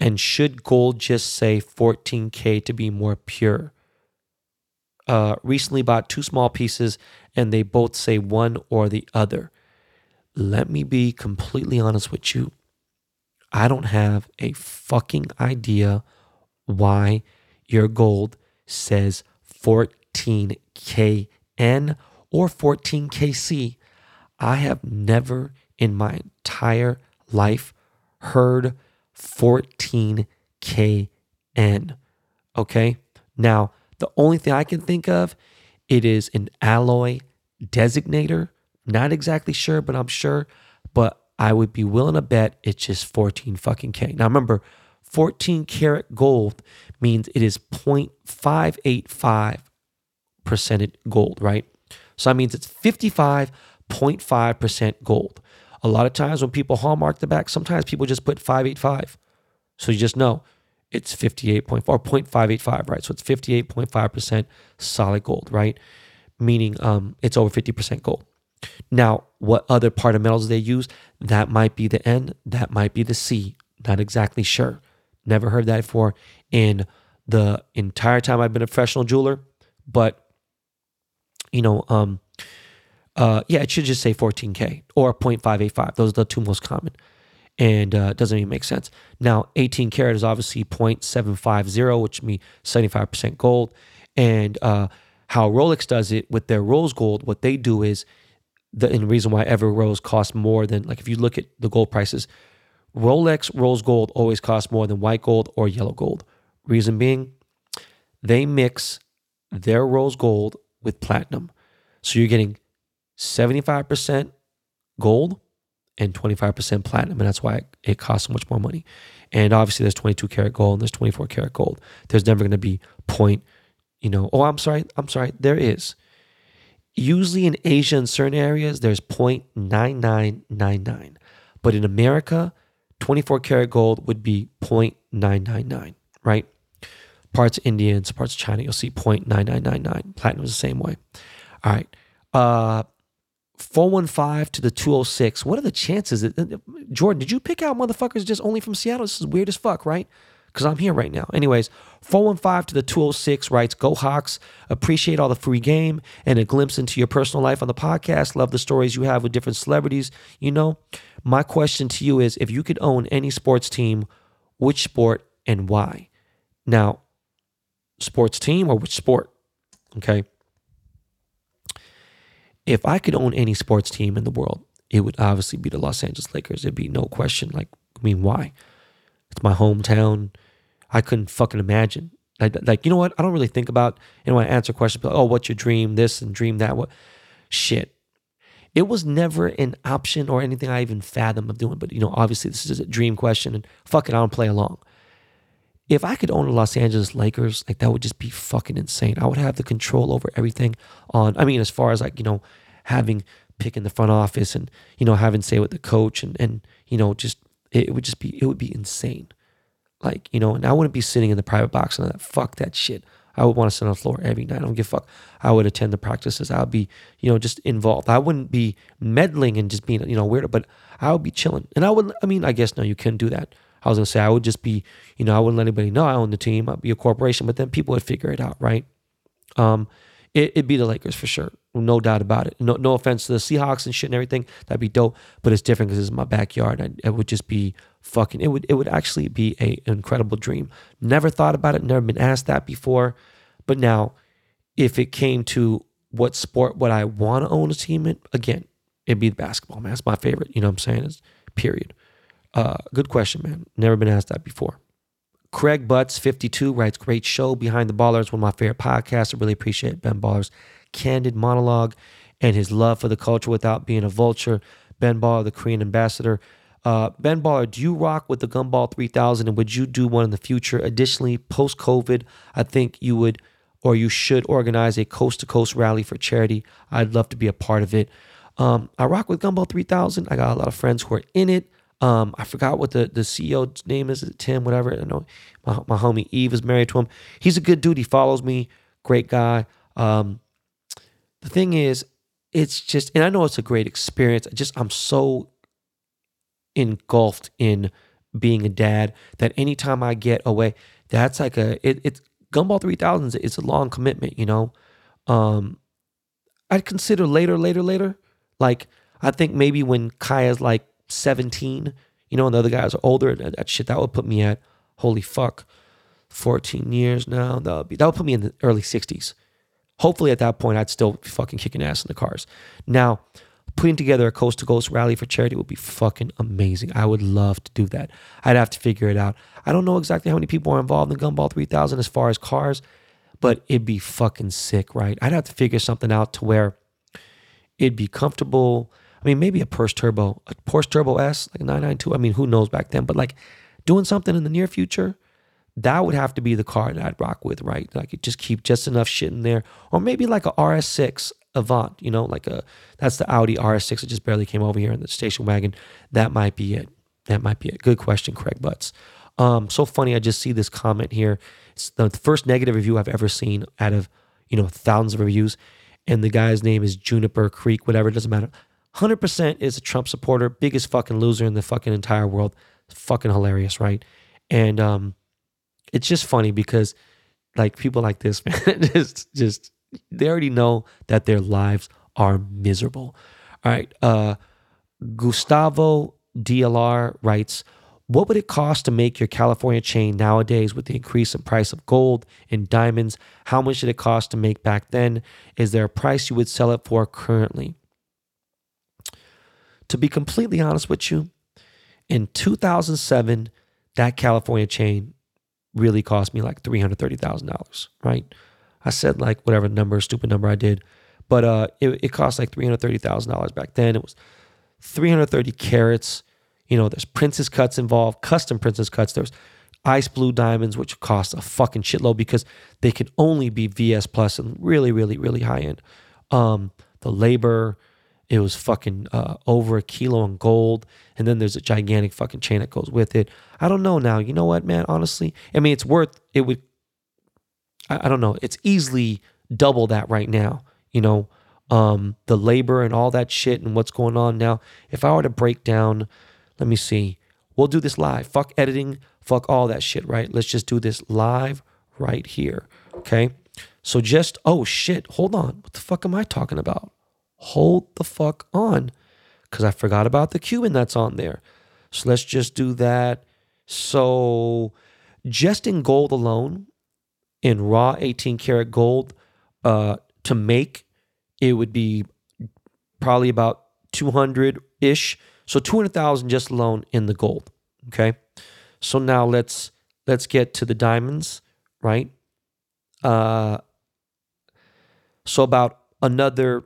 And should gold just say 14K to be more pure? Uh, recently bought two small pieces and they both say one or the other. Let me be completely honest with you. I don't have a fucking idea why your gold says 14KN or 14KC. I have never in my entire life heard 14KN. Okay? Now, the only thing I can think of, it is an alloy designator. Not exactly sure, but I'm sure. But I would be willing to bet it's just 14 fucking K. Now remember, 14 karat gold means it is 0.585 percent gold, right? So that means it's 55.5% gold. A lot of times when people hallmark the back, sometimes people just put 585. So you just know it's 58.4 or 0.585, right? So it's 58.5% solid gold, right? Meaning um, it's over 50% gold. Now, what other part of metals they use? That might be the N, that might be the C. Not exactly sure. Never heard that before in the entire time I've been a professional jeweler. But, you know, um, uh, yeah, it should just say 14K or 0.585. Those are the two most common. And uh, doesn't even make sense. Now, 18 karat is obviously 0.750, which means 75% gold. And uh, how Rolex does it with their rose gold, what they do is the and the reason why ever rose costs more than like if you look at the gold prices, Rolex rose gold always costs more than white gold or yellow gold. Reason being, they mix their rose gold with platinum. So you're getting 75% gold and 25% platinum. And that's why it costs so much more money. And obviously there's 22 karat gold and there's 24 karat gold. There's never going to be point, you know, oh, I'm sorry. I'm sorry. There is. Usually in Asia in certain areas, there's 0.9999. But in America, 24 karat gold would be 0.999, right? Parts of India and parts China, you'll see 0.9999. Platinum is the same way. All right. Uh, 415 to the 206. What are the chances that uh, Jordan, did you pick out motherfuckers just only from Seattle? This is weird as fuck, right? because I'm here right now. Anyways, 415 to the 206 writes, Go Hawks. Appreciate all the free game and a glimpse into your personal life on the podcast. Love the stories you have with different celebrities. You know, my question to you is if you could own any sports team, which sport and why? Now, sports team or which sport? Okay. If I could own any sports team in the world, it would obviously be the Los Angeles Lakers. It'd be no question. Like, I mean, why? It's my hometown. I couldn't fucking imagine. Like, like you know what? I don't really think about. And when I answer questions, like, oh, what's your dream? This and dream that. What? Shit. It was never an option or anything I even fathom of doing. But you know, obviously, this is a dream question, and fuck it, I don't play along. If I could own the Los Angeles Lakers, like that would just be fucking insane. I would have the control over everything. On, I mean, as far as like you know, having pick in the front office and you know having say with the coach and and you know just it would just be it would be insane. Like, you know, and I wouldn't be sitting in the private box and that fuck that shit. I would want to sit on the floor every night. I don't give a fuck. I would attend the practices. I would be, you know, just involved. I wouldn't be meddling and just being, you know, weird, but I would be chilling. And I would, I mean, I guess no, you can't do that. I was gonna say I would just be, you know, I wouldn't let anybody know I own the team. I'd be a corporation, but then people would figure it out, right? Um, it, would be the Lakers for sure, no doubt about it. No, no offense to the Seahawks and shit and everything, that'd be dope. But it's different because it's my backyard. I, it would just be fucking. It would it would actually be a incredible dream. Never thought about it. Never been asked that before. But now, if it came to what sport would I want to own a team in, again, it'd be basketball, man. It's my favorite. You know what I'm saying? It's period. Uh, good question, man. Never been asked that before. Craig Butts, 52, writes, Great show. Behind the Ballers, one of my favorite podcasts. I really appreciate Ben Baller's candid monologue and his love for the culture without being a vulture. Ben Baller, the Korean ambassador. Uh, ben Baller, do you rock with the Gumball 3000 and would you do one in the future? Additionally, post COVID, I think you would or you should organize a coast to coast rally for charity. I'd love to be a part of it. Um, I rock with Gumball 3000. I got a lot of friends who are in it. Um, I forgot what the, the CEO's name is, Tim, whatever. I know my, my homie Eve is married to him. He's a good dude. He follows me. Great guy. Um, the thing is, it's just, and I know it's a great experience. I just, I'm so engulfed in being a dad that anytime I get away, that's like a, it, it's Gumball 3000 is a long commitment, you know? Um, I'd consider later, later, later. Like, I think maybe when Kaya's like 17, you know, and the other guys are older, that, that shit, that would put me at, holy fuck, 14 years now. That would, be, that would put me in the early 60s. Hopefully at that point, I'd still be fucking kicking ass in the cars. Now, putting together a coast to coast rally for charity would be fucking amazing. I would love to do that. I'd have to figure it out. I don't know exactly how many people are involved in Gumball 3000 as far as cars, but it'd be fucking sick, right? I'd have to figure something out to where it'd be comfortable. I mean, maybe a Porsche Turbo, a Porsche Turbo S, like a 992. I mean, who knows back then, but like doing something in the near future, that would have to be the car that I'd rock with, right? Like just keep just enough shit in there. Or maybe like a RS6 Avant, you know, like a that's the Audi RS6 that just barely came over here in the station wagon. That might be it. That might be it. Good question, Craig Butts. Um, so funny. I just see this comment here. It's the first negative review I've ever seen out of you know thousands of reviews, and the guy's name is Juniper Creek. Whatever, it doesn't matter. Hundred percent is a Trump supporter, biggest fucking loser in the fucking entire world. Fucking hilarious, right? And um, it's just funny because like people like this, [laughs] man, just just they already know that their lives are miserable. All right. Uh, Gustavo DLR writes, what would it cost to make your California chain nowadays with the increase in price of gold and diamonds? How much did it cost to make back then? Is there a price you would sell it for currently? To be completely honest with you, in 2007, that California chain really cost me like $330,000, right? I said like whatever number, stupid number I did, but uh, it, it cost like three hundred thirty thousand dollars back then. It was three hundred thirty carats. You know, there's princess cuts involved, custom princess cuts. There's ice blue diamonds, which cost a fucking shitload because they can only be VS plus and really, really, really high end. Um, the labor, it was fucking uh, over a kilo in gold, and then there's a gigantic fucking chain that goes with it. I don't know now. You know what, man? Honestly, I mean, it's worth. It would I, I don't know, it's easily double that right now, you know, um, the labor and all that shit and what's going on now. If I were to break down, let me see, we'll do this live. Fuck editing, fuck all that shit, right? Let's just do this live right here. Okay. So just, oh shit, hold on. What the fuck am I talking about? Hold the fuck on. Because I forgot about the Cuban that's on there. So let's just do that. So just in gold alone, in raw 18 karat gold uh, to make, it would be probably about 200 ish. So 200,000 just alone in the gold. Okay. So now let's let's get to the diamonds, right? Uh, so about another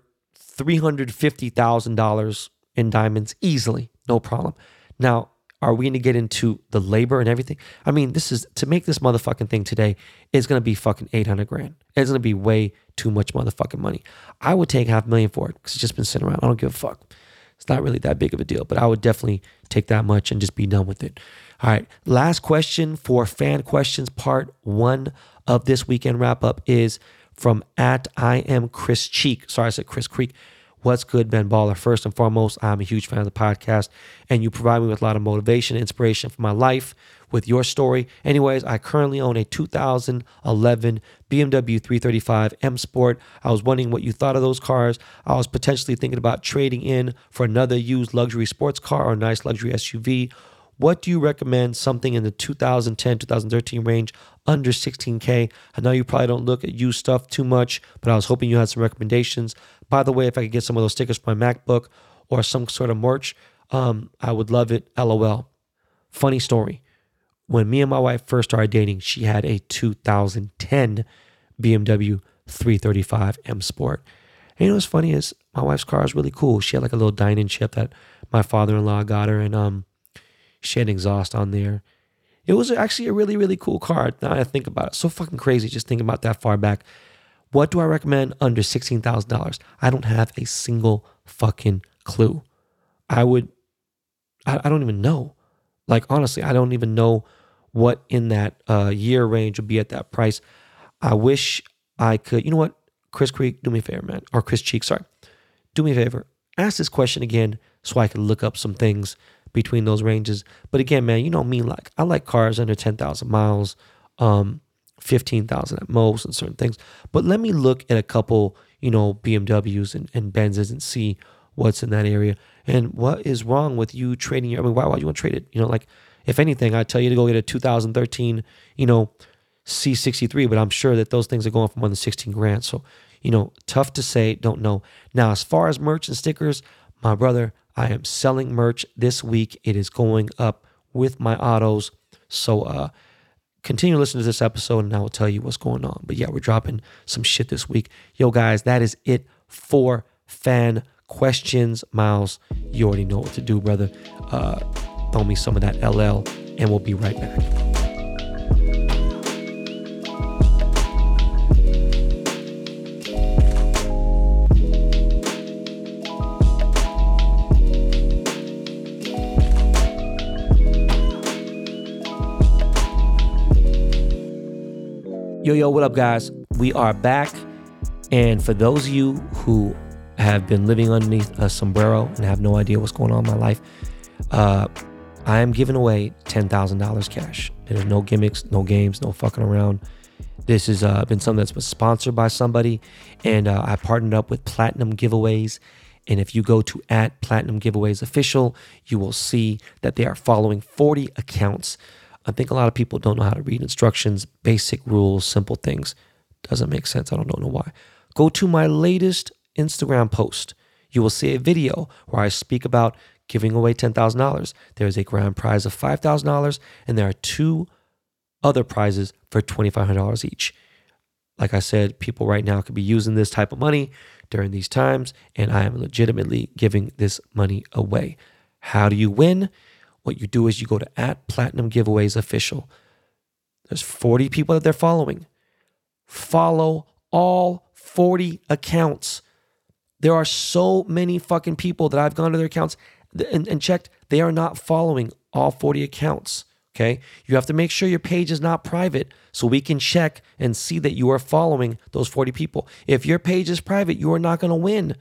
$350,000 in diamonds easily, no problem. Now, are we going to get into the labor and everything? I mean, this is to make this motherfucking thing today is going to be fucking 800 grand. It's going to be way too much motherfucking money. I would take half a million for it because it's just been sitting around. I don't give a fuck. It's not really that big of a deal, but I would definitely take that much and just be done with it. All right. Last question for fan questions, part one of this weekend wrap up is from at I am Chris Cheek. Sorry, I said Chris Creek. What's good, Ben Baller? First and foremost, I'm a huge fan of the podcast, and you provide me with a lot of motivation, and inspiration for my life with your story. Anyways, I currently own a 2011 BMW 335 M Sport. I was wondering what you thought of those cars. I was potentially thinking about trading in for another used luxury sports car or nice luxury SUV. What do you recommend? Something in the 2010, 2013 range under 16K. I know you probably don't look at used stuff too much, but I was hoping you had some recommendations. By the way, if I could get some of those stickers for my MacBook or some sort of merch, um, I would love it. LOL. Funny story. When me and my wife first started dating, she had a 2010 BMW 335 M Sport. And you know what's funny is my wife's car is really cool. She had like a little dining chip that my father-in-law got her, and um, she had an exhaust on there. It was actually a really, really cool car. Now I think about it, so fucking crazy just thinking about that far back. What do I recommend under sixteen thousand dollars? I don't have a single fucking clue. I would, I, I don't even know. Like honestly, I don't even know what in that uh, year range would be at that price. I wish I could. You know what, Chris Creek, do me a favor, man, or Chris Cheek, sorry, do me a favor. Ask this question again so I can look up some things between those ranges. But again, man, you know me, like I like cars under ten thousand miles. Um, 15,000 at most and certain things. But let me look at a couple, you know, BMWs and, and Benzes and see what's in that area. And what is wrong with you trading your, I mean, why, why you want to trade it? You know, like if anything, I tell you to go get a 2013, you know, C63, but I'm sure that those things are going for more than 16 grand. So, you know, tough to say, don't know. Now, as far as merch and stickers, my brother, I am selling merch this week. It is going up with my autos. So, uh, continue listening to this episode and I will tell you what's going on. But yeah, we're dropping some shit this week. Yo, guys, that is it for fan questions. Miles, you already know what to do, brother. Uh, throw me some of that LL, and we'll be right back. Yo, yo, what up, guys? We are back. And for those of you who have been living underneath a sombrero and have no idea what's going on in my life, uh, I am giving away $10,000 cash. There's no gimmicks, no games, no fucking around. This has uh, been something that's been sponsored by somebody, and uh, I partnered up with Platinum Giveaways. And if you go to at Platinum Giveaways Official, you will see that they are following 40 accounts I think a lot of people don't know how to read instructions, basic rules, simple things. Doesn't make sense. I don't know why. Go to my latest Instagram post. You will see a video where I speak about giving away $10,000. There is a grand prize of $5,000, and there are two other prizes for $2,500 each. Like I said, people right now could be using this type of money during these times, and I am legitimately giving this money away. How do you win? What you do is you go to at Platinum Giveaways Official. There's 40 people that they're following. Follow all 40 accounts. There are so many fucking people that I've gone to their accounts and, and checked. They are not following all 40 accounts. Okay. You have to make sure your page is not private so we can check and see that you are following those 40 people. If your page is private, you are not going to win.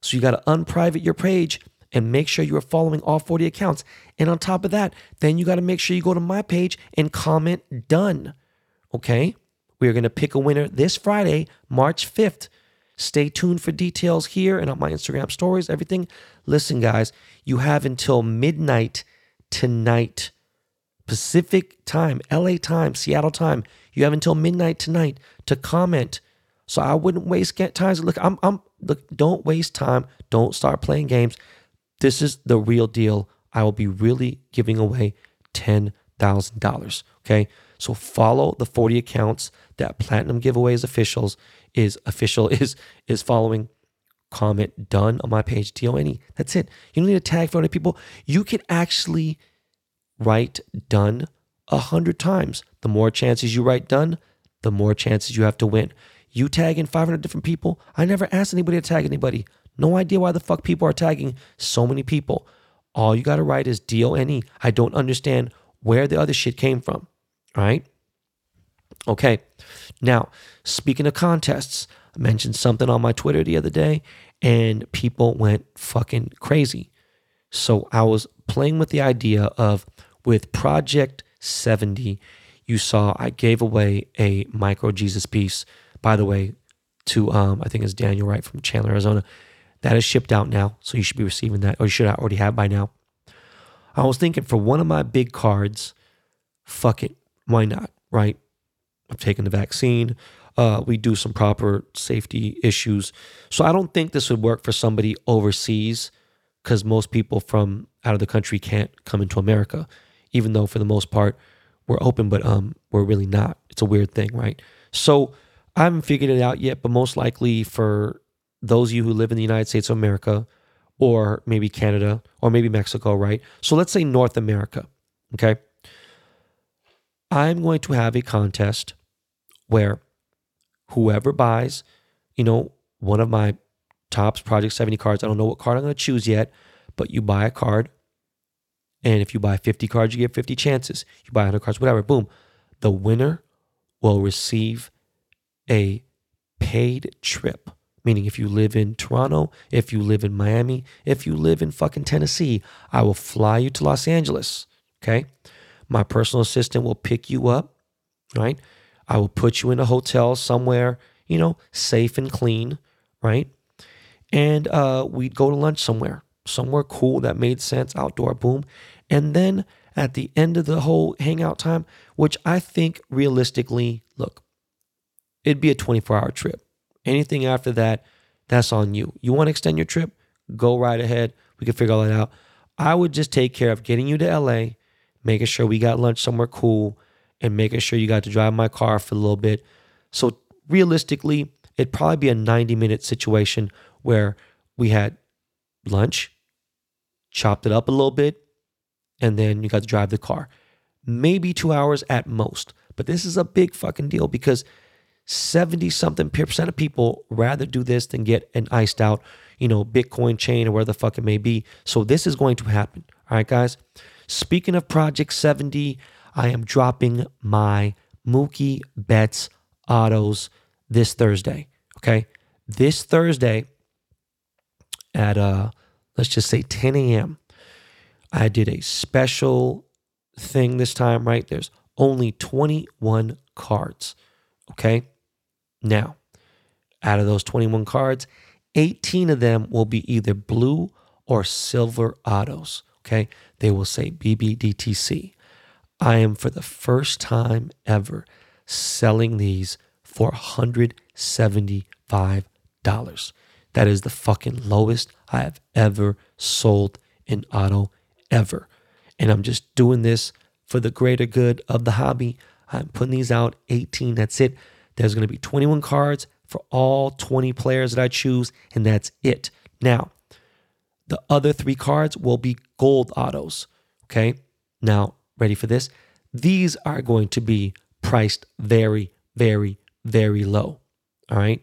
So you got to unprivate your page and make sure you are following all 40 accounts. And on top of that, then you got to make sure you go to my page and comment done. Okay? We are going to pick a winner this Friday, March 5th. Stay tuned for details here and on my Instagram stories, everything. Listen, guys, you have until midnight tonight, Pacific time, LA time, Seattle time. You have until midnight tonight to comment. So I wouldn't waste time. Look, I'm, I'm, look, don't waste time. Don't start playing games. This is the real deal. I will be really giving away $10,000. Okay. So follow the 40 accounts that Platinum Giveaways officials is official [laughs] is is following. Comment done on my page. D-O-N-E. That's it. You don't need to tag for other people. You can actually write done a hundred times. The more chances you write done, the more chances you have to win. You tag in 500 different people. I never asked anybody to tag anybody. No idea why the fuck people are tagging so many people. All you got to write is D O N E. I don't understand where the other shit came from. All right. Okay. Now, speaking of contests, I mentioned something on my Twitter the other day and people went fucking crazy. So I was playing with the idea of with Project 70, you saw I gave away a micro Jesus piece, by the way, to um, I think it's Daniel Wright from Chandler, Arizona. That is shipped out now, so you should be receiving that, or you should already have by now. I was thinking for one of my big cards, fuck it, why not, right? I've taken the vaccine. Uh, we do some proper safety issues. So I don't think this would work for somebody overseas. because most people from out of the country can't come into America, even though for the most part we're open, but um we're really not. It's a weird thing, right? So I haven't figured it out yet, but most likely for those of you who live in the United States of America, or maybe Canada, or maybe Mexico, right? So let's say North America, okay? I'm going to have a contest where whoever buys, you know, one of my tops Project 70 cards, I don't know what card I'm going to choose yet, but you buy a card. And if you buy 50 cards, you get 50 chances. You buy 100 cards, whatever, boom. The winner will receive a paid trip. Meaning, if you live in Toronto, if you live in Miami, if you live in fucking Tennessee, I will fly you to Los Angeles. Okay. My personal assistant will pick you up, right? I will put you in a hotel somewhere, you know, safe and clean, right? And uh, we'd go to lunch somewhere, somewhere cool that made sense, outdoor, boom. And then at the end of the whole hangout time, which I think realistically, look, it'd be a 24 hour trip. Anything after that, that's on you. You want to extend your trip? Go right ahead. We can figure all that out. I would just take care of getting you to LA, making sure we got lunch somewhere cool, and making sure you got to drive my car for a little bit. So realistically, it'd probably be a 90 minute situation where we had lunch, chopped it up a little bit, and then you got to drive the car. Maybe two hours at most. But this is a big fucking deal because 70 something percent of people rather do this than get an iced out, you know, Bitcoin chain or where the fuck it may be. So this is going to happen. All right, guys. Speaking of Project 70, I am dropping my Mookie Betts autos this Thursday. Okay. This Thursday at uh let's just say 10 a.m. I did a special thing this time, right? There's only 21 cards. Okay. Now, out of those 21 cards, 18 of them will be either blue or silver autos. Okay. They will say BBDTC. I am for the first time ever selling these for $175. That is the fucking lowest I have ever sold an auto ever. And I'm just doing this for the greater good of the hobby. I'm putting these out 18. That's it. There's going to be 21 cards for all 20 players that I choose, and that's it. Now, the other three cards will be gold autos. Okay. Now, ready for this? These are going to be priced very, very, very low. All right.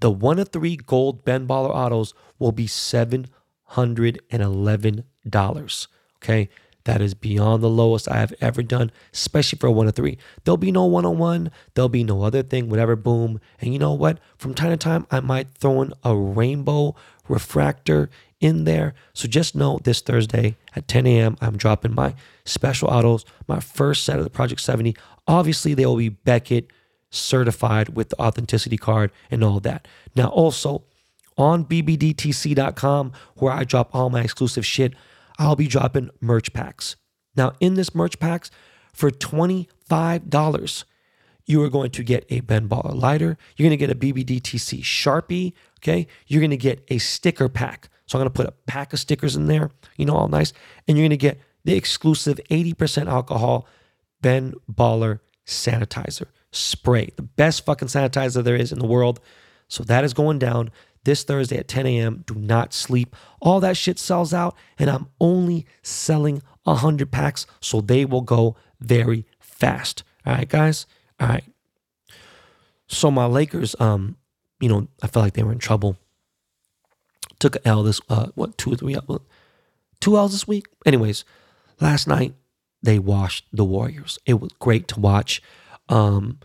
The one of three gold Ben Baller autos will be $711. Okay. That is beyond the lowest I have ever done, especially for a one of three. There'll be no one on one, there'll be no other thing, whatever, boom. And you know what? From time to time, I might throw in a rainbow refractor in there. So just know this Thursday at 10 a.m., I'm dropping my special autos, my first set of the Project 70. Obviously, they will be Beckett certified with the authenticity card and all that. Now, also on bbdtc.com, where I drop all my exclusive shit, I'll be dropping merch packs. Now, in this merch packs, for $25, you are going to get a Ben Baller lighter. You're going to get a BBDTC Sharpie. Okay. You're going to get a sticker pack. So I'm going to put a pack of stickers in there, you know, all nice. And you're going to get the exclusive 80% alcohol Ben Baller sanitizer spray, the best fucking sanitizer there is in the world. So that is going down this Thursday at 10 a.m. Do not sleep. All that shit sells out, and I'm only selling 100 packs, so they will go very fast. All right, guys? All right. So my Lakers, um, you know, I felt like they were in trouble. Took an L this, uh, what, two or three, two L's this week? Anyways, last night they washed the Warriors. It was great to watch. Um,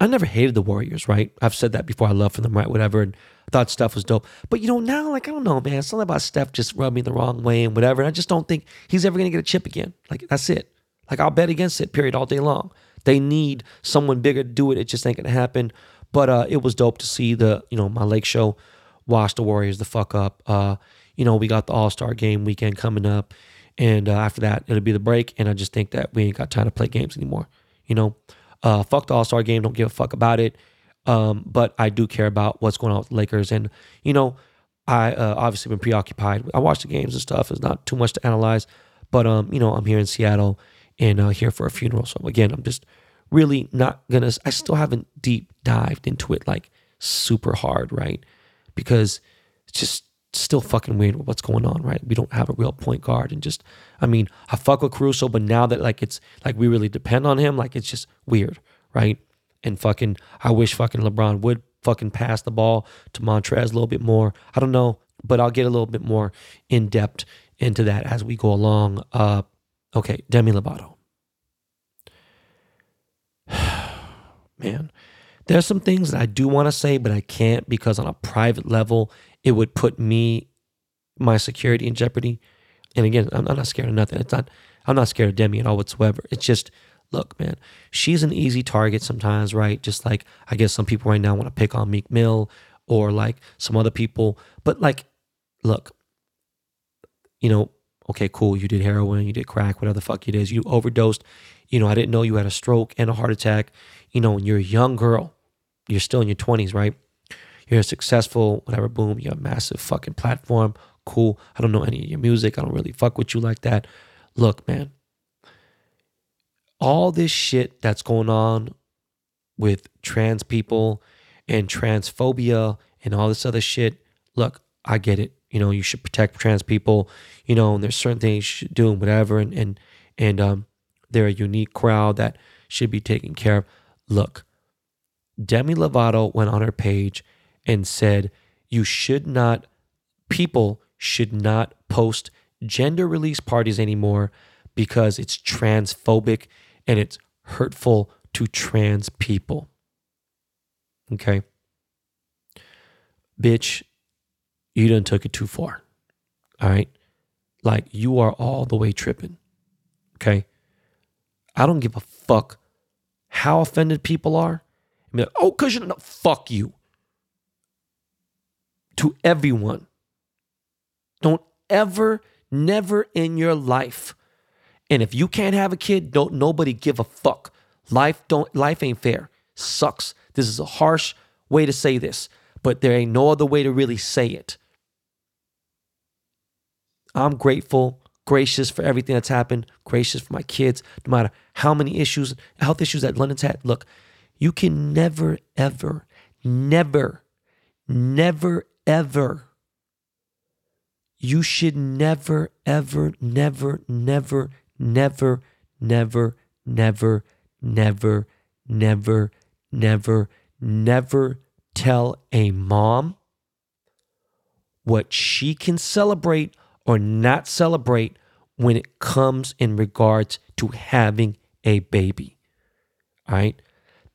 I never hated the Warriors, right? I've said that before. I love for them, right? Whatever. And thought Steph was dope. But you know, now, like, I don't know, man. Something about Steph just rubbed me the wrong way and whatever. And I just don't think he's ever to get a chip again. Like, that's it. Like, I'll bet against it, period, all day long. They need someone bigger to do it. It just ain't to happen. But uh, it was dope to see the, you know, my Lake Show wash the Warriors the fuck up. Uh, you know, we got the All Star game weekend coming up. And uh, after that, it'll be the break. And I just think that we ain't got time to play games anymore. You know, uh, fuck the All Star game. Don't give a fuck about it. Um, but I do care about what's going on with Lakers. And, you know, I uh, obviously been preoccupied. I watch the games and stuff. It's not too much to analyze, but um, you know, I'm here in Seattle and uh, here for a funeral. So again, I'm just really not gonna. I still haven't deep dived into it like super hard, right? Because it's just still fucking weird what's going on, right? We don't have a real point guard, and just, I mean, I fuck with Caruso, but now that like it's like we really depend on him, like it's just weird, right? And fucking, I wish fucking LeBron would fucking pass the ball to Montrezl a little bit more. I don't know, but I'll get a little bit more in depth into that as we go along. Uh, okay, Demi Lovato. [sighs] Man, there's some things that I do want to say, but I can't because on a private level, it would put me, my security in jeopardy. And again, I'm, not scared of nothing. It's not. I'm not scared of Demi at all whatsoever. It's just look, man, she's an easy target sometimes, right? Just like I guess some people right now want to pick on Meek Mill or like some other people. But like, look, you know, okay, cool, you did heroin, you did crack, whatever the fuck it is, you overdosed. You know, I didn't know you had a stroke and a heart attack. You know, when you're a young girl, you're still in your 20s, right? You're successful, whatever, boom, you have a massive fucking platform. Cool. I don't know any of your music. I don't really fuck with you like that. Look, man, all this shit that's going on with trans people and transphobia and all this other shit. Look, I get it. You know, you should protect trans people, you know, and there's certain things you should do and whatever. And, and, and, um, they're a unique crowd that should be taken care of. Look, Demi Lovato went on her page and said, you should not, people should not post gender release parties anymore because it's transphobic and it's hurtful to trans people. Okay? Bitch, you done took it too far. All right? Like you are all the way tripping. Okay? I don't give a fuck how offended people are. I mean, oh, cause you know, fuck you. To everyone. Don't ever, never in your life and if you can't have a kid, don't nobody give a fuck. Life don't life ain't fair. Sucks. This is a harsh way to say this, but there ain't no other way to really say it. I'm grateful, gracious for everything that's happened, gracious for my kids, no matter how many issues, health issues that London's had. Look, you can never, ever, never, never, ever. You should never, ever, never, never, never, never, never, never, never, never, never tell a mom what she can celebrate or not celebrate when it comes in regards to having a baby. All right.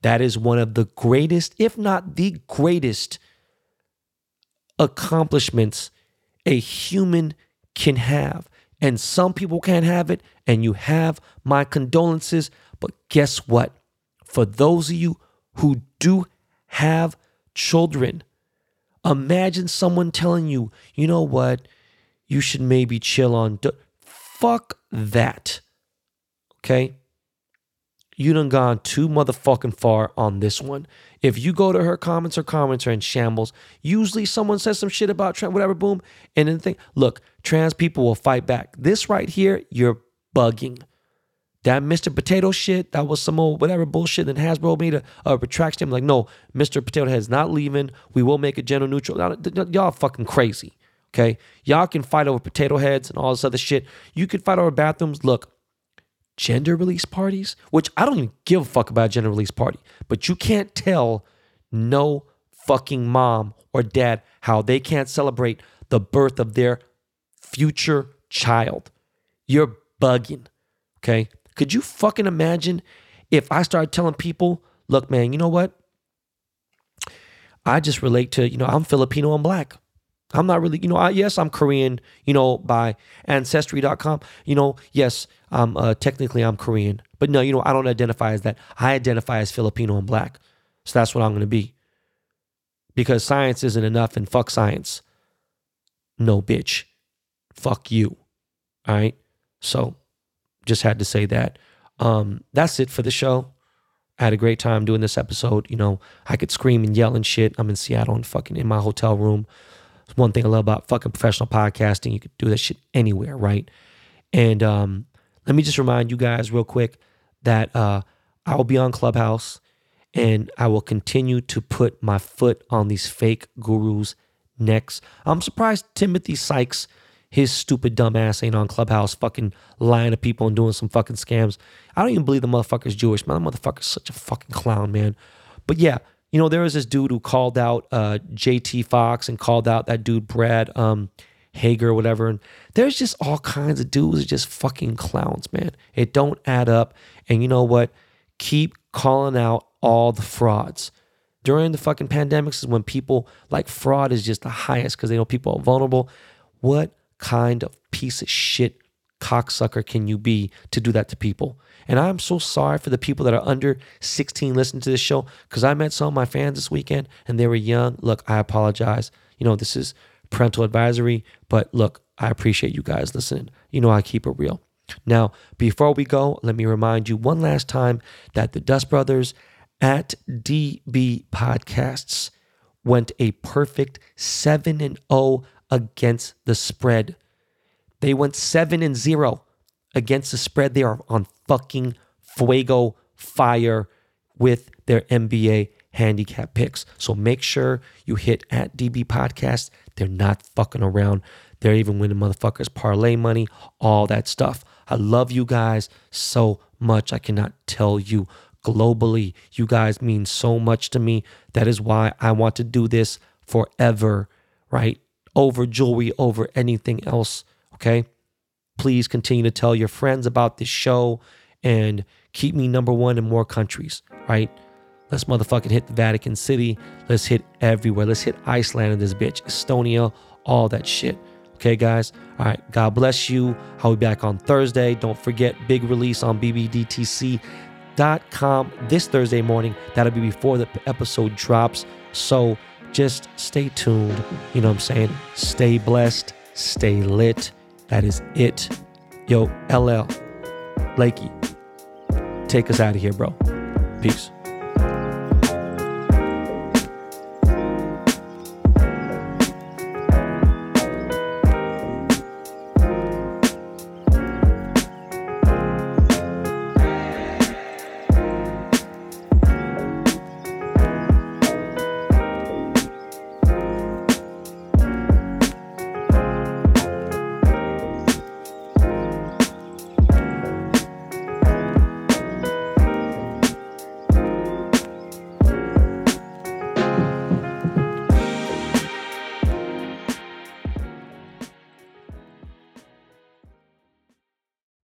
That is one of the greatest, if not the greatest, accomplishments a human can have. And some people can't have it, and you have my condolences. But guess what? For those of you who do have children, imagine someone telling you, you know what? You should maybe chill on. Fuck that. Okay? You done gone too motherfucking far on this one. If you go to her comments, her comments are in shambles. Usually someone says some shit about trans, whatever, boom. And then think, look, trans people will fight back. This right here, you're bugging. That Mr. Potato shit, that was some old whatever bullshit. And Hasbro made a, a retraction. Like, no, Mr. Potato Head's not leaving. We will make it gender neutral. Y'all fucking crazy. Okay. Y'all can fight over potato heads and all this other shit. You can fight over bathrooms. Look, gender release parties, which I don't even give a fuck about gender release party, but you can't tell no fucking mom or dad how they can't celebrate the birth of their future child. You're bugging. Okay. Could you fucking imagine if I started telling people, look, man, you know what? I just relate to, you know, I'm Filipino and black. I'm not really, you know, I, yes, I'm Korean, you know, by ancestry.com. You know, yes, um, uh, technically I'm Korean, but no, you know, I don't identify as that. I identify as Filipino and black. So that's what I'm going to be. Because science isn't enough and fuck science. No, bitch. Fuck you. All right. So just had to say that. Um, that's it for the show. I had a great time doing this episode. You know, I could scream and yell and shit. I'm in Seattle and fucking in my hotel room It's one thing I love about fucking professional podcasting. You could do that shit anywhere, right? And um, let me just remind you guys real quick that uh, I will be on Clubhouse and I will continue to put my foot on these fake gurus' necks. I'm surprised Timothy Sykes, his stupid dumb ass, ain't on Clubhouse fucking lying to people and doing some fucking scams. I don't even believe the motherfucker's Jewish. Man, the motherfucker's such a fucking clown, man. But yeah, you know, there was this dude who called out uh, JT Fox and called out that dude Brad um, Hager or whatever. And there's just all kinds of dudes just fucking clowns, man. It don't add up. And you know what? Keep calling out all the frauds. During the fucking pandemics is when people like fraud is just the highest because they know people are vulnerable. What kind of piece of shit cocksucker can you be to do that to people? And I'm so sorry for the people that are under 16 listening to this show because I met some of my fans this weekend and they were young. Look, I apologize. You know, this is parental advisory, but look, I appreciate you guys listening. You know, I keep it real. Now, before we go, let me remind you one last time that the Dust Brothers at DB Podcasts went a perfect 7 and 0 against the spread. They went 7 and 0 against the spread. They are on fucking fuego fire with their NBA handicap picks. So make sure you hit at DB Podcast. They're not fucking around. They're even winning motherfuckers parlay money, all that stuff. I love you guys so much. I cannot tell you globally. You guys mean so much to me. That is why I want to do this forever, right? Over jewelry, over anything else. Okay. Please continue to tell your friends about this show and keep me number one in more countries, right? Let's motherfucking hit the Vatican City. Let's hit everywhere. Let's hit Iceland in this bitch, Estonia, all that shit. Okay, guys? All right. God bless you. I'll be back on Thursday. Don't forget, big release on BBDTC.com this Thursday morning. That'll be before the episode drops. So just stay tuned. You know what I'm saying? Stay blessed. Stay lit. That is it. Yo, LL, Lakey, take us out of here, bro. Peace.